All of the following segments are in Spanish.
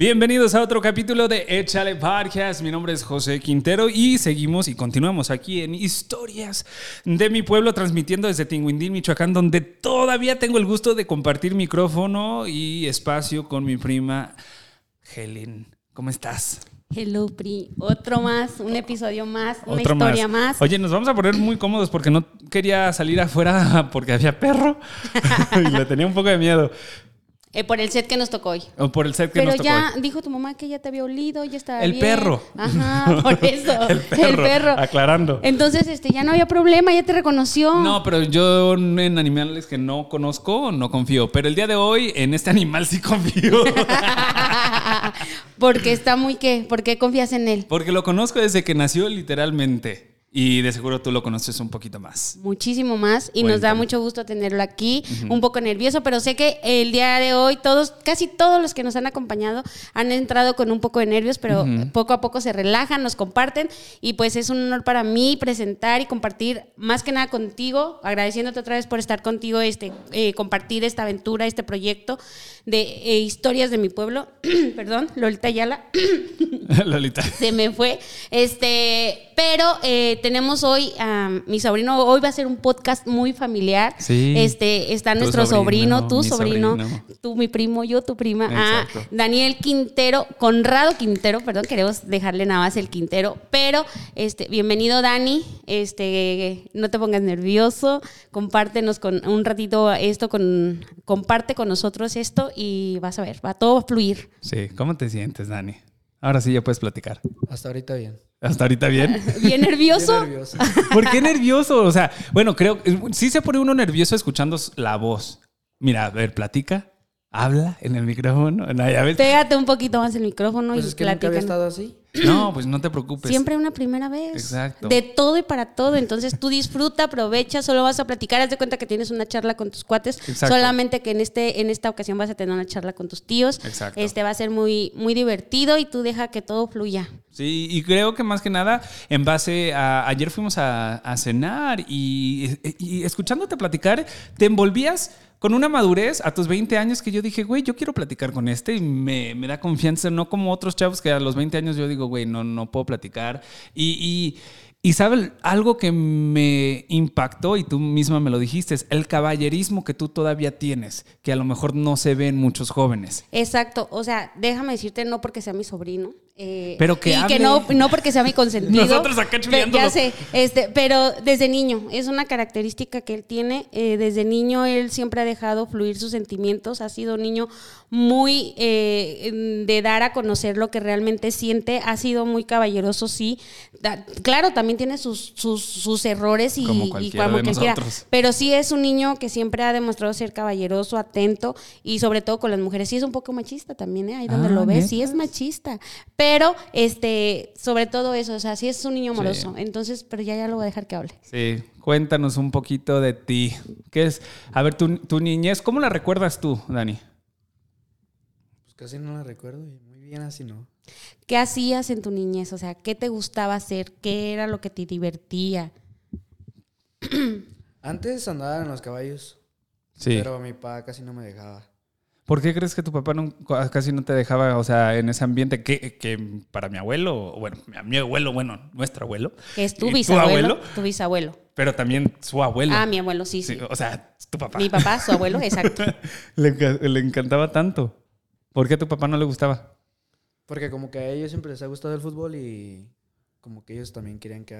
Bienvenidos a otro capítulo de Échale Podcast. Mi nombre es José Quintero y seguimos y continuamos aquí en Historias de mi pueblo, transmitiendo desde Tinguindín, Michoacán, donde todavía tengo el gusto de compartir micrófono y espacio con mi prima Helen. ¿Cómo estás? Hello, Pri. Otro más, un episodio más, una historia más. Oye, nos vamos a poner muy cómodos porque no quería salir afuera porque había perro y le tenía un poco de miedo. Eh, por el set que nos tocó hoy. O por el set que Pero nos tocó. ya hoy. dijo tu mamá que ya te había olido, ya estaba El bien. perro. Ajá, por eso. El perro, aclarando. Entonces, este, ya no había problema, ya te reconoció. No, pero yo en animales que no conozco no confío. Pero el día de hoy en este animal sí confío. Porque está muy qué, ¿por qué confías en él? Porque lo conozco desde que nació literalmente. Y de seguro tú lo conoces un poquito más. Muchísimo más y nos da mucho gusto tenerlo aquí, un poco nervioso, pero sé que el día de hoy todos, casi todos los que nos han acompañado han entrado con un poco de nervios, pero poco a poco se relajan, nos comparten y pues es un honor para mí presentar y compartir más que nada contigo, agradeciéndote otra vez por estar contigo, este, eh, compartir esta aventura, este proyecto de eh, historias de mi pueblo, perdón, Lolita Ayala. Lolita. se me fue. Este, pero eh, tenemos hoy a mi sobrino. Hoy va a ser un podcast muy familiar. Sí. Este, está Tu nuestro sobrino, sobrino, tu sobrino, sobrino. tú, mi primo, yo, tu prima. Ah. Daniel Quintero, Conrado Quintero, perdón, queremos dejarle nada más el Quintero. Pero, este, bienvenido, Dani. Este, no te pongas nervioso. Compártenos con un ratito esto, con, comparte con nosotros esto y vas a ver, va todo a fluir. Sí, ¿cómo te sientes, Dani? Ahora sí ya puedes platicar. Hasta ahorita bien. ¿Hasta ahorita bien? Bien nervioso. Bien nervioso. ¿Por qué nervioso? O sea, bueno, creo sí se pone uno nervioso escuchando la voz. Mira, a ver, platica, habla en el micrófono. No, ya ves. Pégate un poquito más el micrófono Pues y es que nunca había estado así. No, pues no te preocupes. Siempre una primera vez. Exacto. De todo y para todo. Entonces tú disfruta, aprovecha, solo vas a platicar. Haz de cuenta que tienes una charla con tus cuates. Exacto. Solamente que en este, en esta ocasión vas a tener una charla con tus tíos. Exacto. Este va a ser muy, muy divertido y tú deja que todo fluya. Sí, y creo que más que nada, en base a. Ayer fuimos a, a cenar y, y escuchándote platicar, te envolvías con una madurez a tus 20 años que yo dije, güey, yo quiero platicar con este y me, me da confianza, no como otros chavos que a los 20 años yo digo, güey, no, no puedo platicar. Y. y y sabe algo que me impactó y tú misma me lo dijiste, es el caballerismo que tú todavía tienes, que a lo mejor no se ve en muchos jóvenes. Exacto. O sea, déjame decirte, no porque sea mi sobrino. Eh, Pero que y hable. que no, no porque sea mi consentido. Nosotros acá chuleándolo. Ya sé, este, pero desde niño, es una característica que él tiene. eh, desde niño él siempre ha dejado fluir sus sentimientos. Ha sido un niño muy eh, de dar a conocer lo que realmente siente. Ha sido muy caballeroso, sí. Da- claro, también tiene sus, sus, sus errores y, Como y como de cualquiera. Pero sí es un niño que siempre ha demostrado ser caballeroso, atento y sobre todo con las mujeres. Sí es un poco machista también, ¿eh? Ahí donde Ah, lo ves, ¿neta? sí es machista. Pero, este, sobre todo eso, o sea, sí es un niño amoroso. Entonces, pero ya, ya lo voy a dejar que hable. Sí, cuéntanos un poquito de ti. ¿Qué es? A ver, tu, tu niñez, ¿cómo la recuerdas tú, Dani? Pues casi no la recuerdo y muy bien así no. ¿Qué hacías en tu niñez? O sea, ¿qué te gustaba hacer? ¿Qué era lo que te divertía? Antes andaba en los caballos, Sí. pero mi papá casi no me dejaba. ¿Por qué crees que tu papá no- casi no te dejaba, o sea, en ese ambiente que, que para mi abuelo, o bueno, mi, mi abuelo, bueno, nuestro abuelo, Que es tu ¿Y bisabuelo. abuelo? Tu bisabuelo. pero también su abuelo. Ah, mi abuelo, sí, sí. Sí, o sea, tu papá. Mi papá, su abuelo, exacto. le, le encantaba tanto. ¿Por qué a tu papá no le gustaba? Porque como que a ellos siempre les ha gustado el fútbol y como que ellos también querían que,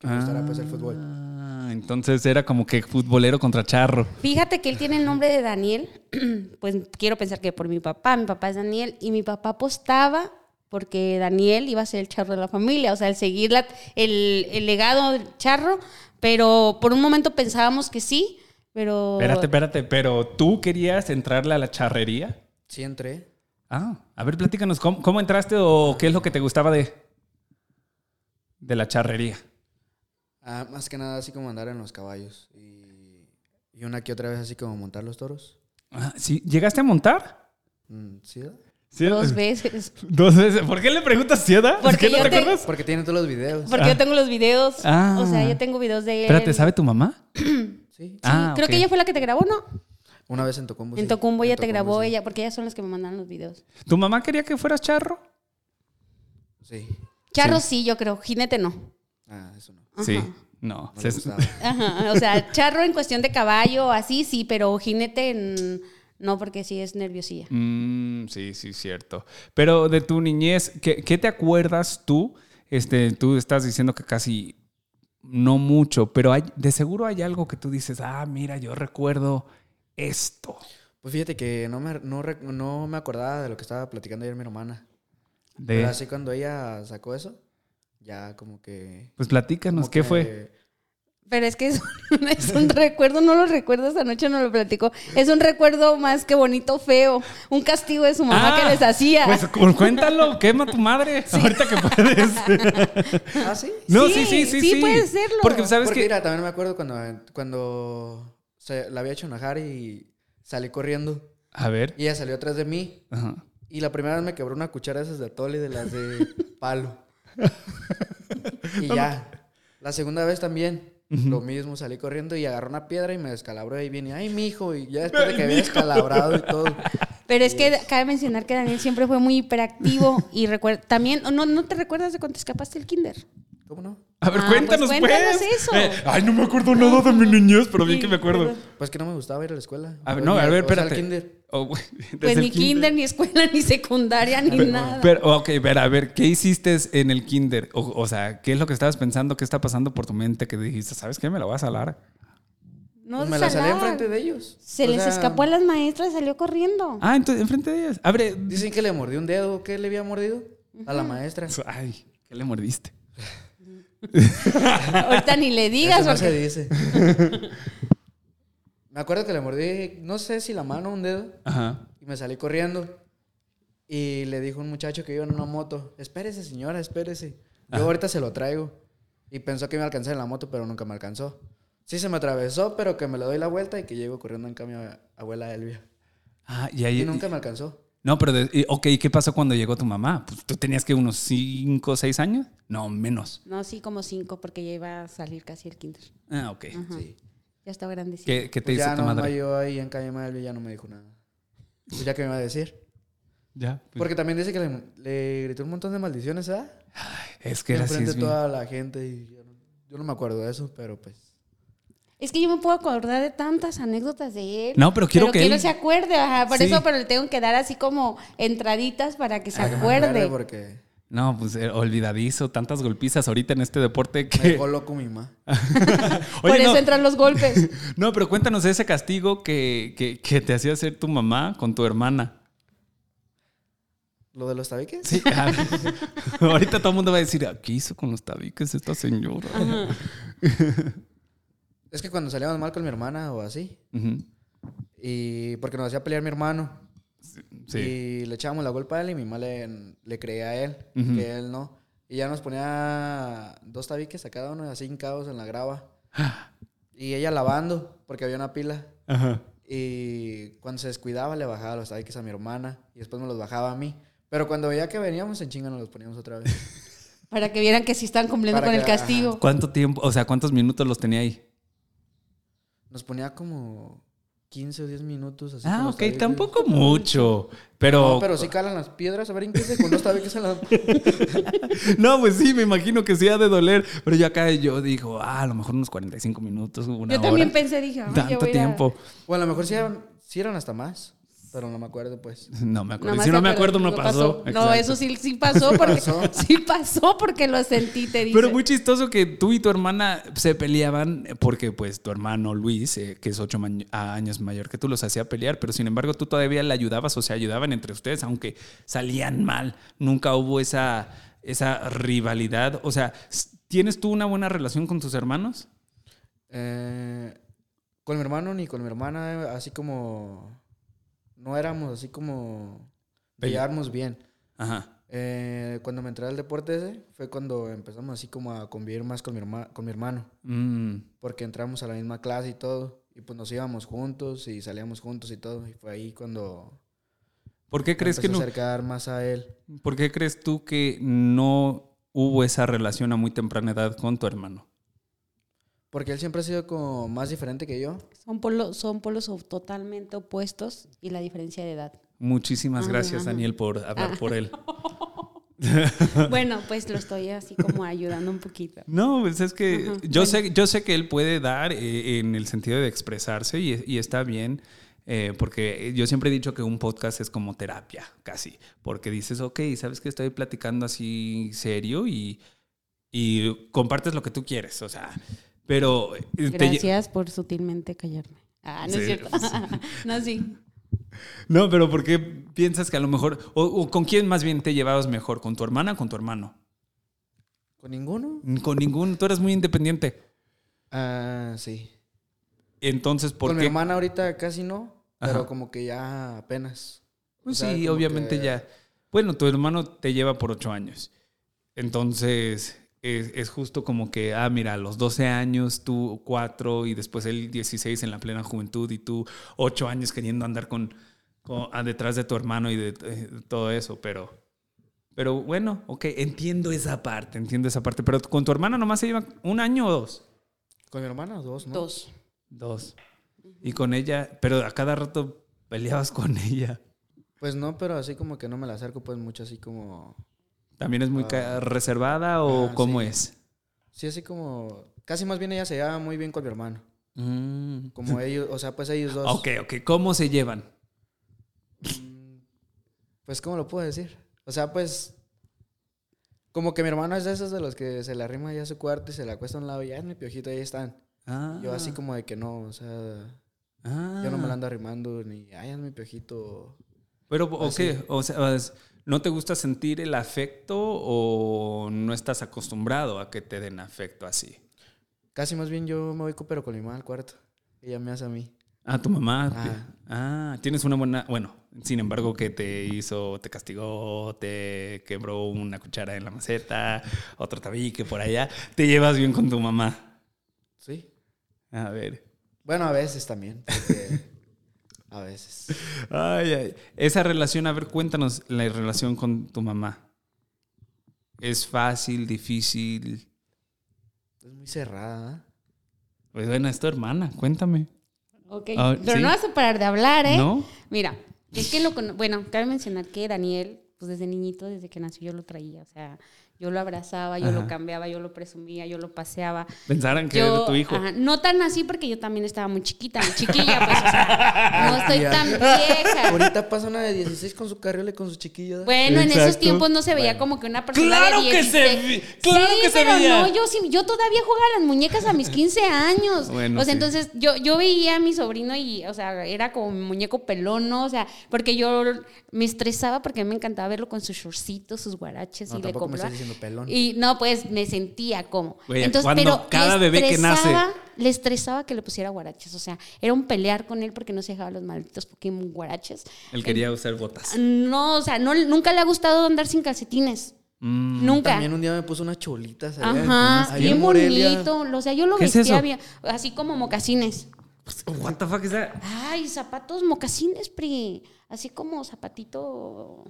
que me gustara pues el fútbol. Ah, entonces era como que futbolero contra charro. Fíjate que él tiene el nombre de Daniel, pues quiero pensar que por mi papá, mi papá es Daniel, y mi papá apostaba porque Daniel iba a ser el charro de la familia, o sea, el seguir la- el, el legado del charro, pero por un momento pensábamos que sí, pero... Espérate, espérate, pero tú querías entrarle a la charrería. Sí entré. Ah, a ver, platícanos, ¿cómo, cómo entraste o qué es lo que te gustaba de, de la charrería? Ah, más que nada así como andar en los caballos. Y, y una que otra vez así como montar los toros. Ah, ¿sí? ¿Llegaste a montar? Mm, ¿Sí? Sí. Dos veces. Dos veces. ¿Por qué le preguntas si ¿Es que no te te- acuerdas? Porque tiene todos los videos. Porque yo tengo los videos. Ah. O sea, yo tengo videos de él. Espérate, ¿sabe tu mamá? Sí. Sí, Ah, creo que ella fue la que te grabó, ¿no? Una vez en Tocumbo. en sí. Tocumbo ella En te grabó, sí. ella, porque ellas son las que me mandan los videos. ¿Tu mamá quería que fueras charro? Sí. Charro sí, yo creo. Jinete no. Ah, eso no. Ajá. Sí. No. No le se- gustaba. Ajá. O sea, charro en cuestión de caballo, así sí, pero jinete mm, no, porque sí es nerviosilla. Mm, sí, sí, cierto. Pero de tu niñez, ¿qué, qué te acuerdas tú? Este, tú estás diciendo que casi no mucho, pero hay, de seguro hay algo que tú dices, ah, mira, yo recuerdo esto. Pues fíjate que no me, no, no me acordaba de lo que estaba platicando ayer mi hermana. De, Pero así cuando ella sacó eso, ya como que... pues platícanos, ¿qué que- fue? Pero es que es un, es un recuerdo, no lo recuerdo, esta noche no lo platicó. Es un recuerdo más que bonito, feo. Un castigo de su mamá Ah, que les hacía. Pues cu- cuéntalo, quema tu madre. Ahorita que puedes. Ah, sí. No, Sí, sí, sí, sí. sí puede serlo. Porque sabes Porque que. mira, también me acuerdo cuando, cuando se, la había hecho enojar y salí corriendo. A ver. Y ella salió atrás de mí. Ajá. Y la primera vez me quebró una cuchara de esas de atole de las de palo. Y ya. La segunda vez también. Lo mismo, salí corriendo y agarró una piedra y me descalabró y viene, ay, mijo, y ya después de que había descalabrado y todo. Pero es que cabe mencionar que Daniel siempre fue muy hiperactivo y recuerda también, ¿no, ¿no te recuerdas de cuando te escapaste del kinder? ¿Cómo no? A ver, Ah, cuéntanos, pues pues. cuéntanos eso. Eh, ay, no me acuerdo nada de mi niñez, pero bien que me acuerdo. Pues que no me gustaba ir a la escuela. A ver, O no, a ver, o sea, al espérate. Oh, Pues ni kinder, ni escuela, ni secundaria, ni nada. Pero, ok, ver, a ver, ¿qué hiciste en el kinder? O, o sea, ¿qué es lo que estabas pensando? ¿Qué está pasando por tu mente que dijiste, ¿sabes qué? Me la voy a salar. no Pues me la salí salar. enfrente de ellos. Se O les sea, escapó a las maestras y salió corriendo. Ah, entonces, enfrente de ellas. Abre. Dicen que le mordió un dedo. ¿Qué le había mordido? A la maestra. Ay, ¿qué le mordiste? Ahorita ni le digas Eso no porque se dice. me acuerdo que le mordí, no sé si la mano o un dedo. Ajá. Y me salí corriendo. Y le dijo un muchacho que iba en una moto, espérese señora, espérese. Yo ahorita se lo traigo. Y pensó que me iba a alcanzar en la moto, pero nunca me alcanzó. Sí se me atravesó, pero que me le doy la vuelta y que llego corriendo en cambio a abuela Elvia. Ah, y ahí. Y nunca me alcanzó. No, pero, de- ok, ¿qué pasó cuando llegó tu mamá? Pues tú tenías que unos 5 o 6 años. No, menos. No, sí, como cinco, porque ya iba a salir casi el kinder. Ah, ok. Ajá. Sí. Ya estaba grandecito. ¿Qué, qué te Pues hizo ya tu no, madre? yo ahí en calle Elvia ya no me dijo nada. Pues ya que me iba a decir. Ya. pues, Porque también dice que le, le gritó un montón de maldiciones, ¿verdad? es que era así. Enfrente toda la gente y yo no, yo no me acuerdo de eso, pero pues... Es que yo me puedo acordar de tantas anécdotas de él. No, pero quiero que él él- se acuerde, ajá. Por Sí. eso, pero le tengo que dar así como entraditas para que se que acuerde. Porque No, pues eh, olvidadizo, tantas golpizas ahorita en este deporte me que. dejó loco mi mamá. Por eso no, entran los golpes. no, pero cuéntanos ese castigo que, que, que te hacía hacer tu mamá con tu hermana. ¿Lo de los tabiques? Sí. ah, ahorita todo el mundo va a decir, "Ah, ¿qué hizo con los tabiques esta señora? Es que cuando salíamos mal con mi hermana o así, y porque nos hacía pelear mi hermano, Sí. y le echábamos la culpa a él y mi mamá le, le creía a él, Ujú. que él no. Y ya nos ponía dos tabiques a cada uno, así hincados en la grava. Y ella lavando, porque había una pila. Ajá. Y cuando se descuidaba, le bajaba los tabiques a mi hermana y después me los bajaba a mí. Pero cuando veía que veníamos en chinga, nos los poníamos otra vez. Para que vieran que sí están cumpliendo Para con el castigo. ¿Cuánto tiempo, o sea, cuántos minutos los tenía ahí? Nos ponía como 15 o 10 minutos. Así Ah, ok, tampoco mucho. Pero. No, pero sí calan las piedras. A ver, ¿en con dos tabiques en la... No, pues sí, me imagino que sí ha de doler. Pero yo acá yo digo, ah, a lo mejor unos 45 minutos, una Yo hora. también pensé, dije, Tanto voy a- tiempo. O a lo mejor sí eran, sí eran hasta más. Pero no me acuerdo, pues. No me acuerdo. Nomás si no me acuerdo, no pasó. No, eso sí, sí pasó porque Pasó. sí pasó porque lo sentí, te dice. Pero muy chistoso que tú y tu hermana se peleaban porque pues tu hermano Luis, eh, que es ocho ma- años mayor que tú, los hacía pelear, pero sin embargo tú todavía le ayudabas o se ayudaban entre ustedes, aunque salían mal. Nunca hubo esa, esa rivalidad. O sea, ¿tienes tú una buena relación con tus hermanos? Eh, con mi hermano ni con mi hermana, así como. No éramos así como. llevarnos bien. Ajá. Eh, cuando me entré al deporte ese, fue cuando empezamos así como a convivir más con mi, herma- con mi hermano. Mm. Porque entramos a la misma clase y todo. Y pues nos íbamos juntos y salíamos juntos y todo. Y fue ahí cuando ¿Por qué crees que no? acercar más a él. ¿Por qué crees tú que no hubo esa relación a muy temprana edad con tu hermano? Porque él siempre ha sido como más diferente que yo. Son polos, son polos totalmente opuestos y la diferencia de edad. Muchísimas Ajá, gracias, ajá. Daniel, por hablar Ah. por él. Bueno, pues lo estoy así como ayudando un poquito. No, pues es que Ajá, yo, bueno. sé, yo sé que él puede dar eh, en el sentido de expresarse y, y está bien, eh, porque yo siempre he dicho que un podcast es como terapia, casi, porque dices, ok, sabes que estoy platicando así serio y, y compartes lo que tú quieres, o sea, pero... eh, te Gracias por sutilmente callarme. Ah, no Sí, es cierto. no, sí. no, pero ¿por qué piensas que a lo mejor, o, o con quién más bien te llevabas mejor, con tu hermana o con tu hermano? ¿Con ninguno? Con ninguno, tú eres muy independiente. Ah, sí. Entonces, ¿por Con mi qué? hermana ahorita casi no. Ajá. Pero como que ya apenas. Pues O sea, sí, obviamente que- ya. Bueno, tu hermano te lleva por ocho años. Entonces, es, es justo como que, ah, mira, a los 12 años, tú cuatro, y después él 16 en la plena juventud, y tú ocho años queriendo andar con, con- a detrás de tu hermano y de, eh, todo eso, pero. Pero bueno, ok, entiendo esa parte, entiendo esa parte. Pero con tu hermana nomás se llevan un año o dos. Con mi hermana dos, ¿no? Dos. Dos. Y con ella, pero a cada rato peleabas con ella. Pues no, pero así como que no me la acerco pues mucho así como... ¿También es muy Ah. reservada o Ah, cómo sí. es? Sí, así como... Casi más bien ella se lleva muy bien con mi hermano. Mm. Como ellos, o sea, pues ellos dos. Ok, ok. ¿Cómo se llevan? Pues, ¿cómo lo puedo decir? O sea, pues... Como que mi hermano es de esos de los que se le arrima ya a su cuarto y se le acuesta a un lado y ya es mi piojito, ahí están. Ah, Yo así como de que no, o sea... ah. Yo no me la ando arrimando ni, ay, es mi piojito. Pero, ¿o así. qué? O sea, ¿no te gusta sentir el afecto o no estás acostumbrado a que te den afecto así? Casi más bien yo me voy pero con mi mamá al cuarto. Ella me hace a mí. Ah, tu mamá. Ah. Ah, tienes una buena. Bueno, sin embargo, que te hizo, te castigó, te quebró una cuchara en la maceta, otro tabique por allá. Te llevas bien con tu mamá. Sí. A ver. Bueno, a veces también. porque- a veces. Ay, ay. Esa relación, a ver, cuéntanos la relación con tu mamá. ¿Es fácil, difícil? Es muy cerrada. ¿eh? Pues bueno, es tu hermana, cuéntame. Ok. Ah, Pero ¿sí? no vas a parar de hablar, ¿eh? ¿No? Mira, es que lo bueno, cabe mencionar que Daniel, pues desde niñito, desde que nació, yo lo traía. O sea, yo lo abrazaba, yo Ajá. lo cambiaba, yo lo presumía, yo lo paseaba. Pensaran que Yo, era tu hijo. ajá, no tan así porque yo también estaba muy chiquita, muy chiquilla, pues, o sea, no estoy tan vieja. Ahorita pasa una de 16 con su carriola y con sus chiquillos. Bueno, en esos tiempos no se veía Bueno. como que una persona ¡Claro de que se 16. vi- claro sí, que se pero veía! no, yo sí, yo todavía jugaba las muñecas a mis 15 años. Bueno, o sea, sí. entonces yo, yo veía a mi sobrino y, o sea, era como mi muñeco pelón, ¿no? O sea, porque yo me estresaba porque a mí me encantaba verlo con sus shortcitos, sus guaraches No, y le compraba. Pelón. Y no, pues me sentía como. Güey, Entonces, cuando pero cada bebé que nace- Le estresaba que le pusiera guaraches. O sea, era un pelear con él porque no se dejaba los malditos Pokémon guaraches. Él quería usar botas. No, o sea, no, nunca le ha gustado andar sin calcetines. Mm. Nunca. También un día me puso unas cholitas. allá Ajá, allá bien bonito. O sea, yo lo ¿Qué es vestía eso? bien, así como mocasines. What the fuck is that? Ay, zapatos mocasines, Pri. Así como zapatito.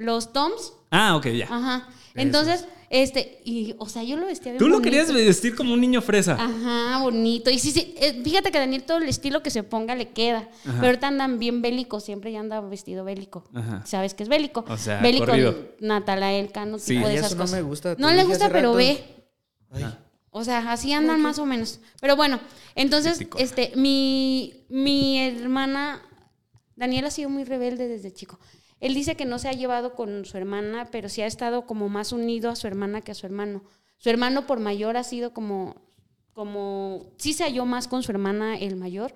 Los Toms. Ah, ok, ya. Ajá. Entonces, este, y, o sea, yo lo vestía bien Tú lo bonito. querías vestir como un niño fresa. Ajá, bonito. Y sí, sí, eh, fíjate que a Daniel todo el estilo que se ponga le queda. Pero ahorita andan bien bélicos, siempre ya anda vestido bélico. Ajá. ¿Sabes qué es bélico? O sea, bélico, corrido. Natalael Cano, Sí. tipo de esas eso no me gusta, No le gusta, pero rato. ve. Ay, O sea, así andan más o menos. Pero bueno, entonces, este, mi, mi hermana, Daniel ha sido muy rebelde desde chico. Él dice que no se ha llevado con su hermana, pero sí ha estado como más unido a su hermana que a su hermano. Su hermano por mayor ha sido como, como, sí se halló más con su hermana el mayor,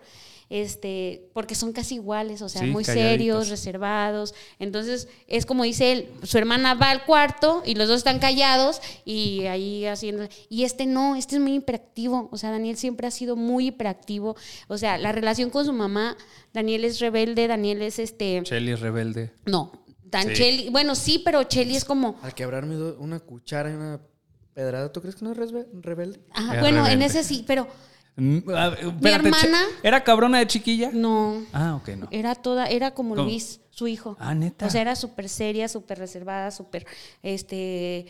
este, porque son casi iguales, o sea, Sí, muy calladitos. serios, reservados. Entonces, es como dice él, su hermana va al cuarto y los dos están callados y ahí haciendo... Y este no, este es muy hiperactivo. O sea, Daniel siempre ha sido muy hiperactivo. O sea, la relación con su mamá, Daniel es rebelde, Daniel es este... Shelly es rebelde. No, tan Sí. Cheli. Bueno, sí, pero Cheli es como. Al quebrarme una cuchara y una pedrada, ¿tú crees que no es rebelde? Ajá, Es bueno, en ese sí, pero Mm, espérate, hermana- che- ¿Era cabrona de chiquilla? no. Ah, ok, no. Era toda, era como ¿Cómo? Luis, su hijo. Ah, neta. O sea, era súper seria, súper reservada, súper, este,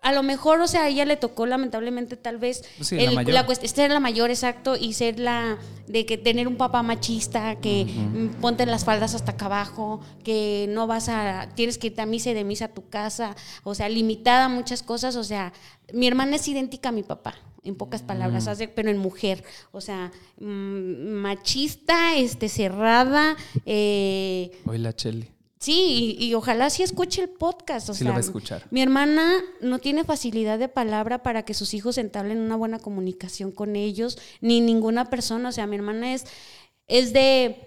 a lo mejor, o sea, a ella le tocó lamentablemente tal vez Sí, la mayor. ser la mayor, exacto, y ser la, de que tener un papá machista, que mm, ponte las faldas hasta acá abajo, que no vas a, tienes que irte a misa y de misa a tu casa, o sea, limitada a muchas cosas, o sea, mi hermana es idéntica a mi papá. En pocas palabras, hace- pero en mujer, o sea, mm, machista, este, cerrada, eh, Hoy la Cheli. Sí, y, y ojalá sí escuche el podcast. O Sí sea, lo va a escuchar. Mi hermana no tiene facilidad de palabra para que sus hijos entablen una buena comunicación con ellos, ni ninguna persona. O sea, mi hermana es, es de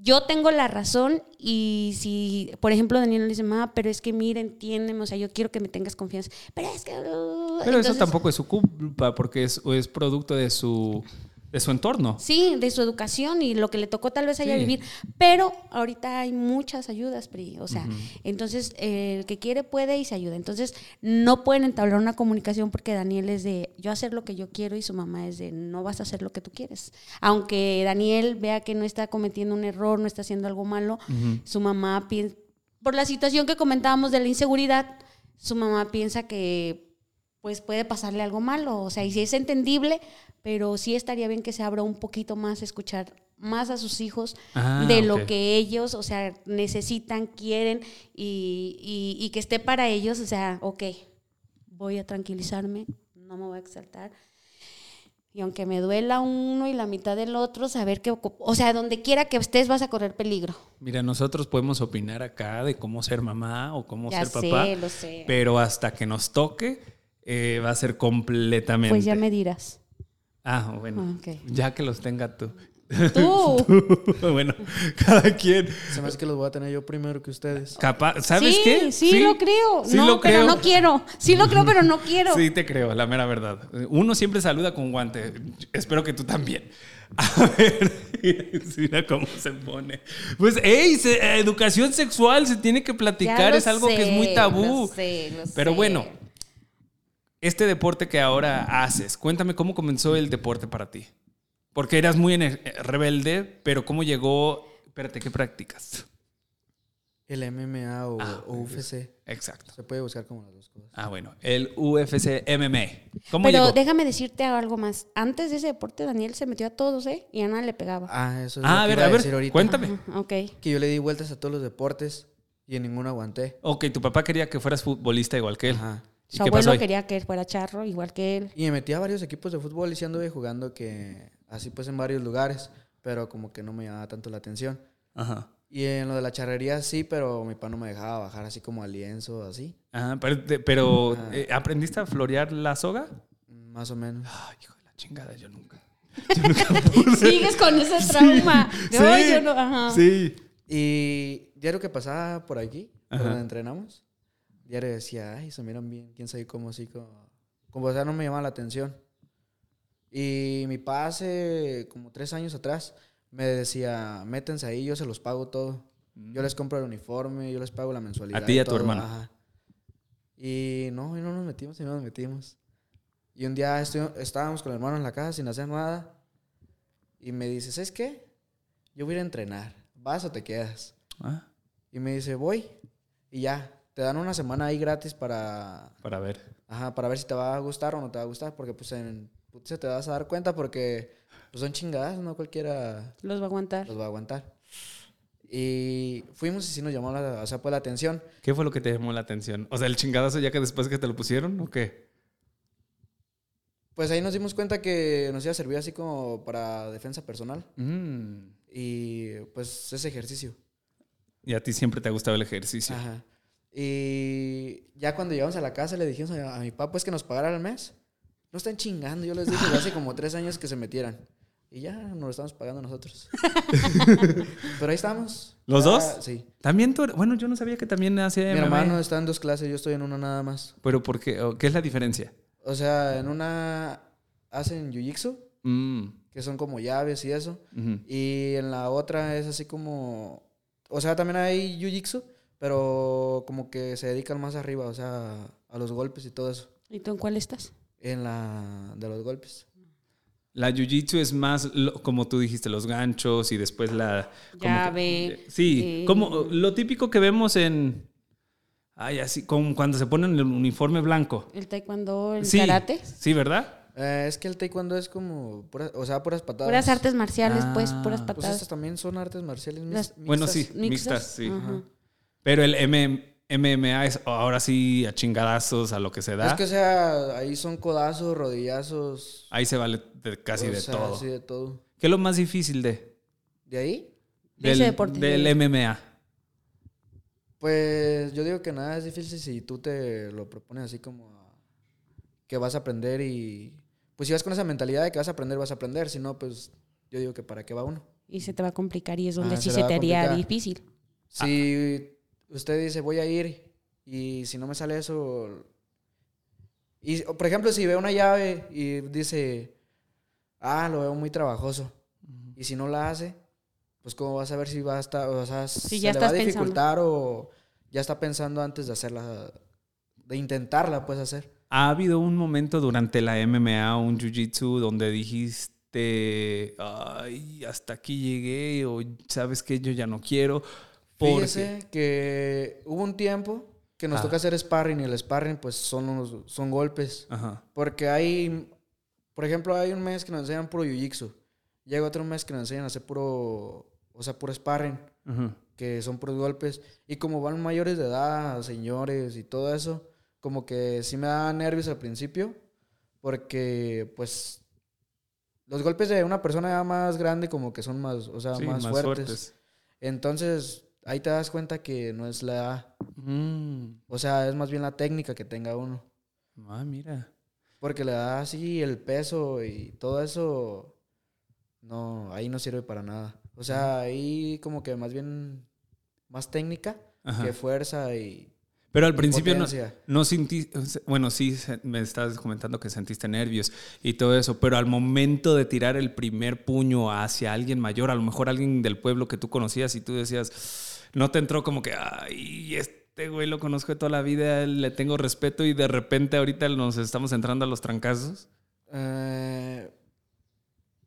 yo tengo la razón y si, por ejemplo, Daniel le dice, ma, pero es que mira, entiéndeme, o sea, yo quiero que me tengas confianza. Pero es que... uh", Pero eso tampoco es su culpa, porque es, es producto de su, de su entorno. Sí, de su educación y lo que le tocó tal vez allá Sí. vivir. Pero ahorita hay muchas ayudas, Pri. O sea, entonces eh, el que quiere puede y se ayuda. Entonces no pueden entablar una comunicación porque Daniel es de yo hacer lo que yo quiero y su mamá es de no vas a hacer lo que tú quieres. Aunque Daniel vea que no está cometiendo un error, no está haciendo algo malo, su mamá piensa, por la situación que comentábamos de la inseguridad, su mamá piensa que pues puede pasarle algo malo. O sea, y sí es entendible, pero sí estaría bien que se abra un poquito más, escuchar más a sus hijos Ah, de lo que ellos, o sea, necesitan, quieren y, y- y que esté para ellos, o sea, ok, voy a tranquilizarme, no me voy a exaltar. Y aunque me duela uno y la mitad del otro, saber que, o sea, donde quiera que estés vas a correr peligro. Mira, nosotros podemos opinar acá de cómo ser mamá o cómo Ya ser sé, papá, lo sé. pero hasta que nos toque eh, va a ser completamente. Pues ya me dirás. Ah, bueno. Ok. Ya que los tenga tú. Tú. bueno, cada quien. Se me hace que los voy a tener yo primero que ustedes. Capaz, ¿sabes sí, qué? Sí, lo creo. Sí no, lo pero creo. no quiero. Sí lo creo, pero no quiero. Sí, te creo, la mera verdad. Uno siempre saluda con guante. Espero que tú también. A ver, mira cómo se pone. Pues, hey, se- educación sexual se tiene que platicar, es algo que es muy tabú. lo sé, lo Pero sé. bueno, este deporte que ahora haces, cuéntame cómo comenzó el deporte para ti. Porque eras muy eh, rebelde, pero cómo llegó. Espérate, ¿qué practicas? El MMA o, Ah, o UFC. Exacto. Se puede buscar como las dos cosas. Ah, bueno, el UFC MMA. ¿Cómo Pero llegó? déjame decirte algo más. Antes de ese deporte, Daniel se metió a todos, ¿eh? Y Ana le pegaba. Ah, eso es Ah, lo a que ver, iba a decir ver, ahorita. cuéntame. Ajá, ok. Que yo le di vueltas a todos los deportes y en ninguno aguanté. Ok, tu papá quería que fueras futbolista igual que él. Ajá. ¿Y Su abuelo quería que él fuera charro, igual que él. Y me metí a varios equipos de fútbol y sí anduve jugando que así pues en varios lugares, pero como que no me llamaba tanto la atención. Ajá. Y en lo de la charrería sí, pero mi papá no me dejaba bajar así como al lienzo, así, Ah, pero, pero, Ajá. eh, ¿aprendiste a florear la soga? más o menos. Ay, hijo de la chingada, yo nunca. Sigues con ese trauma. No, yo no, ajá. sí. Y diario que pasaba por aquí, Ajá. donde entrenamos, diario decía, ay, se miran bien, quién sabe cómo así, como, como o sea, no me llamaba la atención. Y mi papá hace como tres años atrás me decía, métense ahí, yo se los pago todo. Yo les compro el uniforme, yo les pago la mensualidad. A ti y a tu todo". hermano. Ajá. Y no, y no nos metimos y no nos metimos. Y un día estábamos con el hermano en la casa sin hacer nada. Y me dice, ¿sabes qué? Yo voy a ir a entrenar. ¿Vas o te quedas? Ah, Y me dice, voy. Y ya, te dan una semana ahí gratis para, para ver. ajá, para ver si te va a gustar o no te va a gustar. Porque pues en se te vas a dar cuenta porque pues, son chingadas, no cualquiera Los va a aguantar. los va a aguantar. Y fuimos y sí nos llamó la, o sea, pues, la atención. ¿Qué fue lo que te llamó la atención? O sea, el chingadazo ya que después que te lo pusieron, ¿o qué? Pues ahí nos dimos cuenta que nos iba a servir así como para defensa personal. Mm. Y pues ese ejercicio. Y a ti siempre te ha gustado el ejercicio. Ajá. Y ya cuando llegamos a la casa le dijimos a, a mi papá pues que nos pagara al mes. No están chingando, yo les dije hace como tres años que se metieran. Y ya nos lo estamos pagando nosotros. Pero ahí estamos. ¿Los Ya, dos? Sí. También tú, bueno, yo no sabía que también hacía Mi MMA. hermano está en dos clases, yo estoy en una nada más. Pero ¿por qué? ¿O ¿Qué es la diferencia? O sea, en una hacen jiu-jitsu, Mm, que son como llaves y eso. Y en la otra es así como... O sea, también hay jiu-jitsu, pero como que se dedican más arriba, o sea, a los golpes y todo eso. ¿Y tú en cuál estás? En la de los golpes. La jiu-jitsu es más, lo- como tú dijiste, los ganchos y después la... como que- Llave, sí, eh, como lo típico que vemos en... Ay, así como cuando se ponen el uniforme blanco. El taekwondo, el sí, karate. Sí, ¿verdad? Eh, es que el taekwondo es como, pura- o sea, puras patadas. Puras artes marciales, pues, Ah. puras Pues patadas. estas también son artes marciales Las- Bueno, mixtas. sí, mixtas, sí. Ajá. Pero el M- MMA es ahora sí a chingadazos, a lo que se da. Es que, o sea, ahí son codazos, rodillazos. Ahí se vale de- casi o de sea, todo. Sí, de todo. ¿Qué es lo más difícil de, ¿De ahí? De ese del, deporte. del MMA? Pues yo digo que nada es difícil si tú te lo propones así como a- que vas a aprender y... Pues si vas con esa mentalidad de que vas a aprender, vas a aprender. Si no, pues yo digo que para qué va uno. Y se te va a complicar y es donde Ah, sí se te haría complicar. difícil. Si usted dice, voy a ir y si no me sale eso... Y, por ejemplo, si ve una llave y dice, ah, lo veo muy trabajoso. Y si no la hace, pues cómo vas a ver si va a estar, o sea, se ya le va a pensando. dificultar o ya está pensando antes de hacerla, de intentarla, pues hacer. ¿Ha habido un momento durante la MMA o un jiu-jitsu donde dijiste, ay, hasta aquí llegué o sabes que yo ya no quiero? Porque... Fíjese que hubo un tiempo que nos Ah. toca hacer sparring y el sparring pues son, unos- son golpes. Ajá. Porque hay, por ejemplo, hay un mes que nos enseñan puro jiu-jitsu. Llega otro mes que nos enseñan a hacer puro, o sea, puro sparring, Ajá. que son puros golpes. Y como van mayores de edad, señores y todo eso, como que sí me da nervios al principio, porque pues los golpes de una persona ya más grande como que son más, o sea, Sí, más, fuertes. Entonces, ahí te das cuenta que no es la edad, Mm. o sea, es más bien la técnica que tenga uno. Ah, mira. Porque le da así el peso y todo eso, no, ahí no sirve para nada. O sea, ahí como que más bien más técnica Ajá. que fuerza y Pero al principio no, no sentí, bueno, sí, me estabas comentando que sentiste nervios y todo eso, pero al momento de tirar el primer puño hacia alguien mayor, a lo mejor alguien del pueblo que tú conocías y tú decías, no te entró como que, ay, este güey lo conozco de toda la vida, le tengo respeto y de repente ahorita nos estamos entrando a los trancazos. Eh,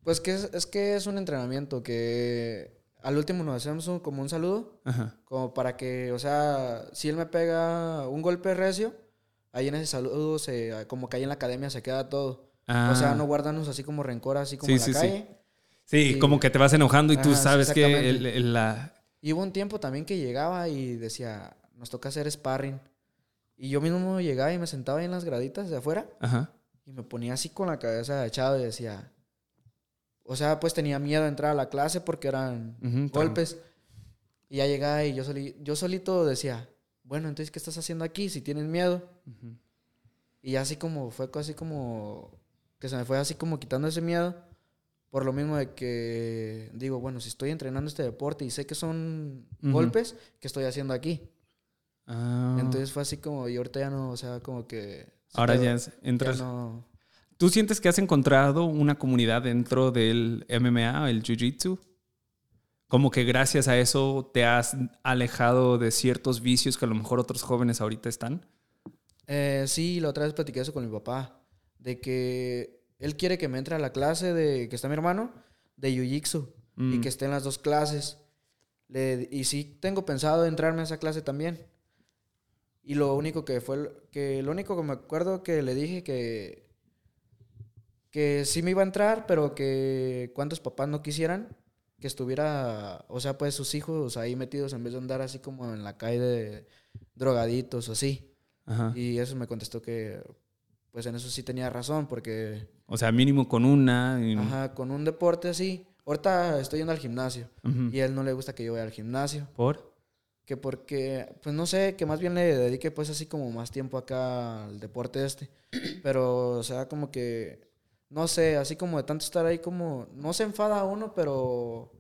pues que es, es que es un entrenamiento que al último nos hacemos un- como un saludo, Ajá. como para que, o sea, si él me pega un golpe recio, ahí en ese saludo, se, como que ahí en la academia se queda todo. O sea, Ah. no guardarnos así como rencor, así como Sí, en la sí, calle. Sí, Sí. como que te vas enojando y tú Ajá, sabes que el- la... Y hubo un tiempo también que llegaba y decía, nos toca hacer sparring. Y yo mismo llegaba y me sentaba ahí en las graditas de afuera Ajá. y me ponía así con la cabeza echada y decía, o sea, pues tenía miedo de entrar a la clase porque eran golpes. Y ya llegaba y yo, soli- yo solito decía, bueno, entonces, ¿qué estás haciendo aquí si tienes miedo? Ujú. Y así como fue así como que se me fue así como quitando ese miedo. Por lo mismo de que digo, bueno, si estoy entrenando este deporte y sé que son golpes, ¿qué estoy haciendo aquí? Ah. Entonces fue así como, y ahorita ya no, o sea, como que... Ahora quedó- ya es- entras... no- ¿Tú sientes que has encontrado una comunidad dentro del MMA, el Jiu-Jitsu? Como que gracias a eso te has alejado de ciertos vicios que a lo mejor otros jóvenes ahorita están. Eh, sí, la otra vez platiqué eso con mi papá, de que él quiere que me entre a la clase de que está mi hermano, de Jiu-Jitsu, y Mm. que esté en las dos clases. Le- y sí tengo pensado entrarme a esa clase también. Y lo único que fue, que lo único que me acuerdo que le dije que, que sí me iba a entrar, pero que cuantos papás no quisieran que estuviera, o sea, pues sus hijos ahí metidos en vez de andar así como en la calle de drogaditos o así. Ajá. Y eso me contestó que, pues en eso sí tenía razón, porque, O sea, mínimo con una. y- ajá, con un deporte así, ahorita estoy yendo al gimnasio Ujú. y a él no le gusta que yo vaya al gimnasio, ¿Por? que porque, pues no sé, que más bien le dedique pues así como más tiempo acá al deporte este, pero o sea, como que, no sé, así como de tanto estar ahí como, no se enfada uno, pero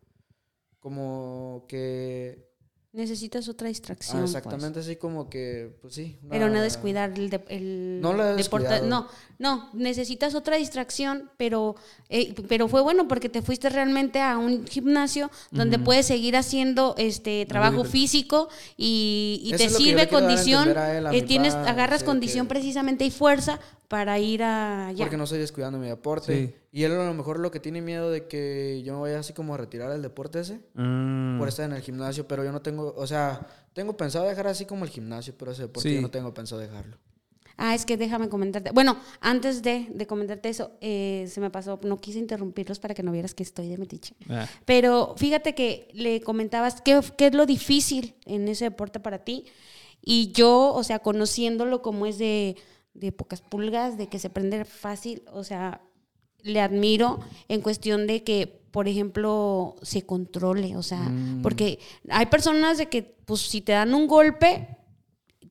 como que Necesitas otra distracción. Ah, pues. exactamente así como que, pues sí. Pero no una- descuidar el, de- el No he deporte. No, no, necesitas otra distracción, pero, eh, pero fue bueno porque te fuiste realmente a un gimnasio donde puedes seguir haciendo este trabajo físico y, y te sirve a condición, entender a él, a eh, tienes, agarras condición que- precisamente y fuerza para ir a allá. Porque no estoy descuidando mi deporte. Sí. Y él a lo mejor lo que tiene miedo de que yo me vaya así como a retirar el deporte ese. Mm. Por estar en el gimnasio, pero yo no tengo, o sea, tengo pensado dejar así como el gimnasio, pero ese deporte Sí. yo no tengo pensado dejarlo. Ah, es que déjame comentarte. Bueno, antes de, de comentarte eso, eh, se me pasó, no quise interrumpirlos para que no vieras que estoy de metiche. Ah. Pero fíjate que le comentabas qué, qué es lo difícil en ese deporte para ti. Y yo, o sea, conociéndolo como es de, de pocas pulgas, de que se prende fácil, o sea, le admiro en cuestión de que, por ejemplo, se controle, o sea, porque hay personas de que, pues, si te dan un golpe,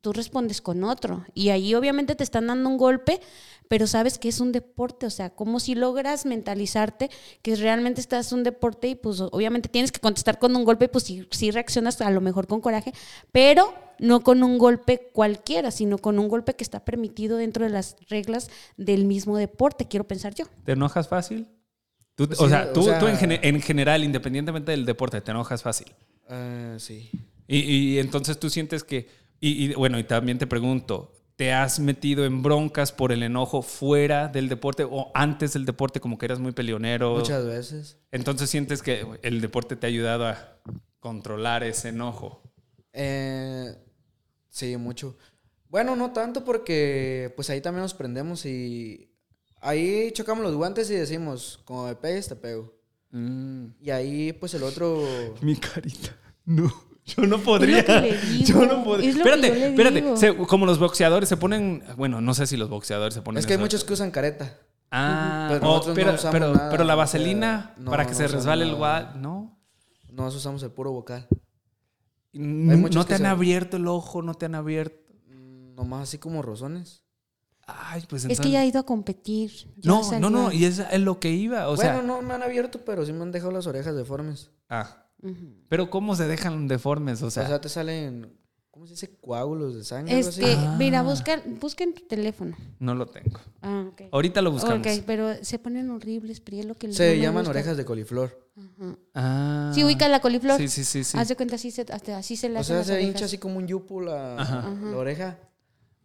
tú respondes con otro. Y ahí obviamente te están dando un golpe, pero sabes que es un deporte, o sea, como si logras mentalizarte que realmente estás en un deporte y pues obviamente tienes que contestar con un golpe, pues sí, sí reaccionas a lo mejor con coraje, pero no con un golpe cualquiera, sino con un golpe que está permitido dentro de las reglas del mismo deporte, quiero pensar yo. ¿Te enojas fácil? Tú- o, sea, o tú, sea- tú en, gene- en general, independientemente del deporte, te enojas fácil. Ah, sí. Y, y entonces tú sientes que, y, y, bueno, y también te pregunto, ¿te has metido en broncas por el enojo fuera del deporte o antes del deporte como que eras muy peleonero? Muchas veces. Entonces sientes que el deporte te ha ayudado a controlar ese enojo. Eh, sí, mucho. Bueno, no tanto porque pues ahí también nos prendemos y ahí chocamos los guantes y decimos, como me pegues, te pego. Y ahí pues el otro... Mi carita. No. Yo no podría. Es Yo no podría. es lo que Espérate, yo le espérate. Se- como los boxeadores se ponen. Bueno, no sé si los boxeadores se ponen. Es que hay eso. muchos que usan careta. Ah, Pero oh, no pero, usamos pero, nada, pero la vaselina no, para que no se resbale el gual, ¿no? Nosotros usamos el puro vocal. No te han se- abierto el ojo, no te han abierto. Mm, Nomás así como rozones. Ay, pues Es entonces. que ya ha ido a competir. ya No, no, no, y es, es lo que iba. O sea. bueno, no me han abierto, pero sí me han dejado las orejas deformes. Ah, Pero ¿cómo se dejan deformes? O O sea. sea, te salen, ¿cómo se dice? Coágulos de sangre. algo así. Este, Ah. mira, busca, busca en tu teléfono. no lo tengo. Ah, ok. Ahorita lo buscamos. Ok, pero se ponen horribles, es lo que Se llaman gusta. orejas de coliflor. Ajá. Ah. Sí, ubica la coliflor. Sí, sí, sí. sí. Haz de cuenta, así se, hasta así se le O sea, las se orejas. hincha así como un yupu la, Ajá. la oreja.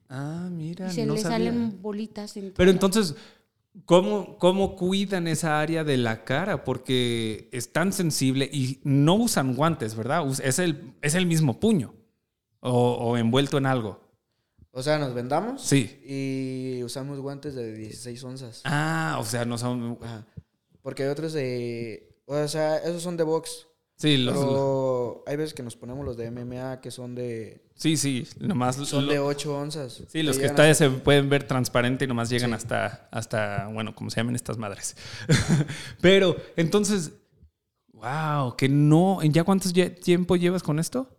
Ah, mira. Y se no le sabía. salen bolitas. en Pero entonces, ¿cómo, ¿cómo cuidan esa área de la cara? Porque es tan sensible y no usan guantes, ¿verdad? Es el, es el mismo puño o, o envuelto en algo. O sea, nos vendamos Sí. y usamos guantes de 16 onzas. Ah, o sea, no son... Ajá. Porque hay otros de... O sea, esos son de box. Sí, los, Pero hay veces que nos ponemos los de MMA que son de... sí, sí, nomás... Son lo- de 8 onzas. Sí, los que hasta- se pueden ver transparente y nomás llegan Sí. hasta, hasta, bueno, como se llaman estas madres. Pero, entonces, wow, que no, ¿ya cuánto tiempo llevas con esto?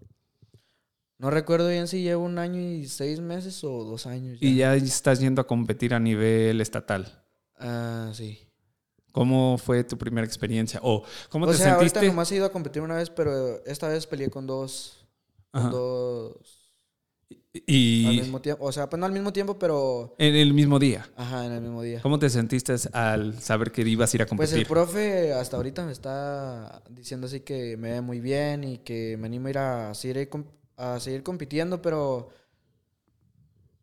No recuerdo bien si llevo un año y seis meses o dos años. Ya. Y ya estás yendo a competir a nivel estatal. Ah, sí. ¿Cómo fue tu primera experiencia? ¿O cómo o te sea, sentiste? ahorita nomás he ido a competir una vez, pero esta vez peleé con dos... Con dos... Al Y mismo tiempo. O sea, pues no al mismo tiempo, pero... en el mismo día. Ajá, en el mismo día. ¿Cómo te sentiste al saber que ibas a ir a Pues el competir? profe hasta ahorita me está diciendo así que me ve muy bien y que me animo a ir a seguir, a seguir compitiendo, pero...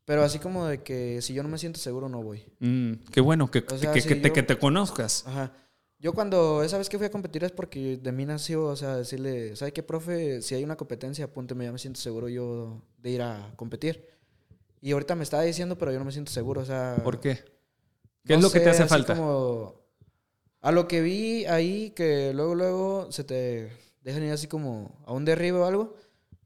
Pero así como de que si yo no me siento seguro no voy. Mm, qué bueno que, O sea, que, si que te, yo- que te conozcas. Ajá. Yo cuando esa vez que fui a competir es porque de mí nació, o sea, decirle, ¿sabe qué, profe? Si hay una competencia, apúnteme, ya me siento seguro yo de ir a competir. Y ahorita me estaba diciendo, pero yo no me siento seguro, o sea... ¿Por qué? ¿Qué no es lo que te sé, hace falta? como- a lo que vi ahí, que luego, luego se te dejan ir así como a un derribe o algo,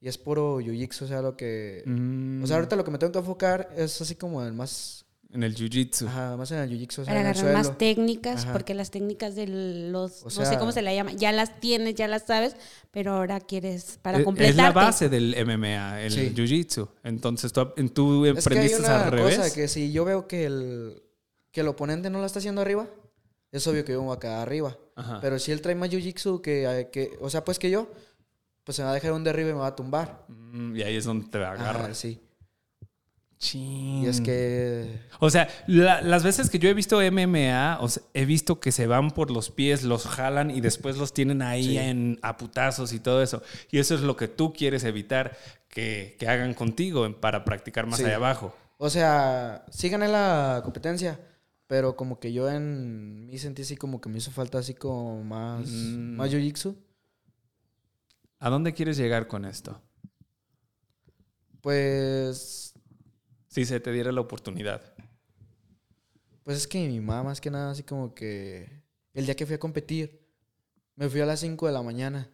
y es puro jiu-jitsu, o sea, lo que... Mm, O sea, ahorita lo que me tengo que enfocar es así como en más... en el jiu-jitsu. Ajá, más en el jiu-jitsu, o sea, para agarrar más técnicas, Ajá. porque las técnicas de los, O no sé sea- cómo se la llama, ya las tienes, ya las sabes, pero ahora quieres para Es- completarte. Es la base del MMA, el Sí. jiu-jitsu. Entonces tú, tú Es que hay una al revés. cosa que si yo veo que el, que el oponente no la está haciendo arriba, es obvio que yo me voy a quedar arriba. Ajá. Pero si él trae más jiu-jitsu que, que, o sea, pues que yo, pues se me va a dejar un derribe y me va a tumbar. Mm, y ahí es donde te agarra. Ajá, sí. Y es que O sea, la- las veces que yo he visto MMA, o sea, he visto que se van por los pies, los jalan y después los tienen ahí Sí. en a putazos y todo eso. Y eso es lo que tú quieres evitar que, que hagan contigo para practicar más Sí. allá abajo. O sea, sí gané la competencia, pero como que yo en mí sentí así como que me hizo falta así como más, Mm. más jiu-jitsu. ¿A dónde quieres llegar con esto? Pues, Si se te diera la oportunidad. pues es que mi mamá más que nada así como que el día que fui a competir, me fui a las 5 de la mañana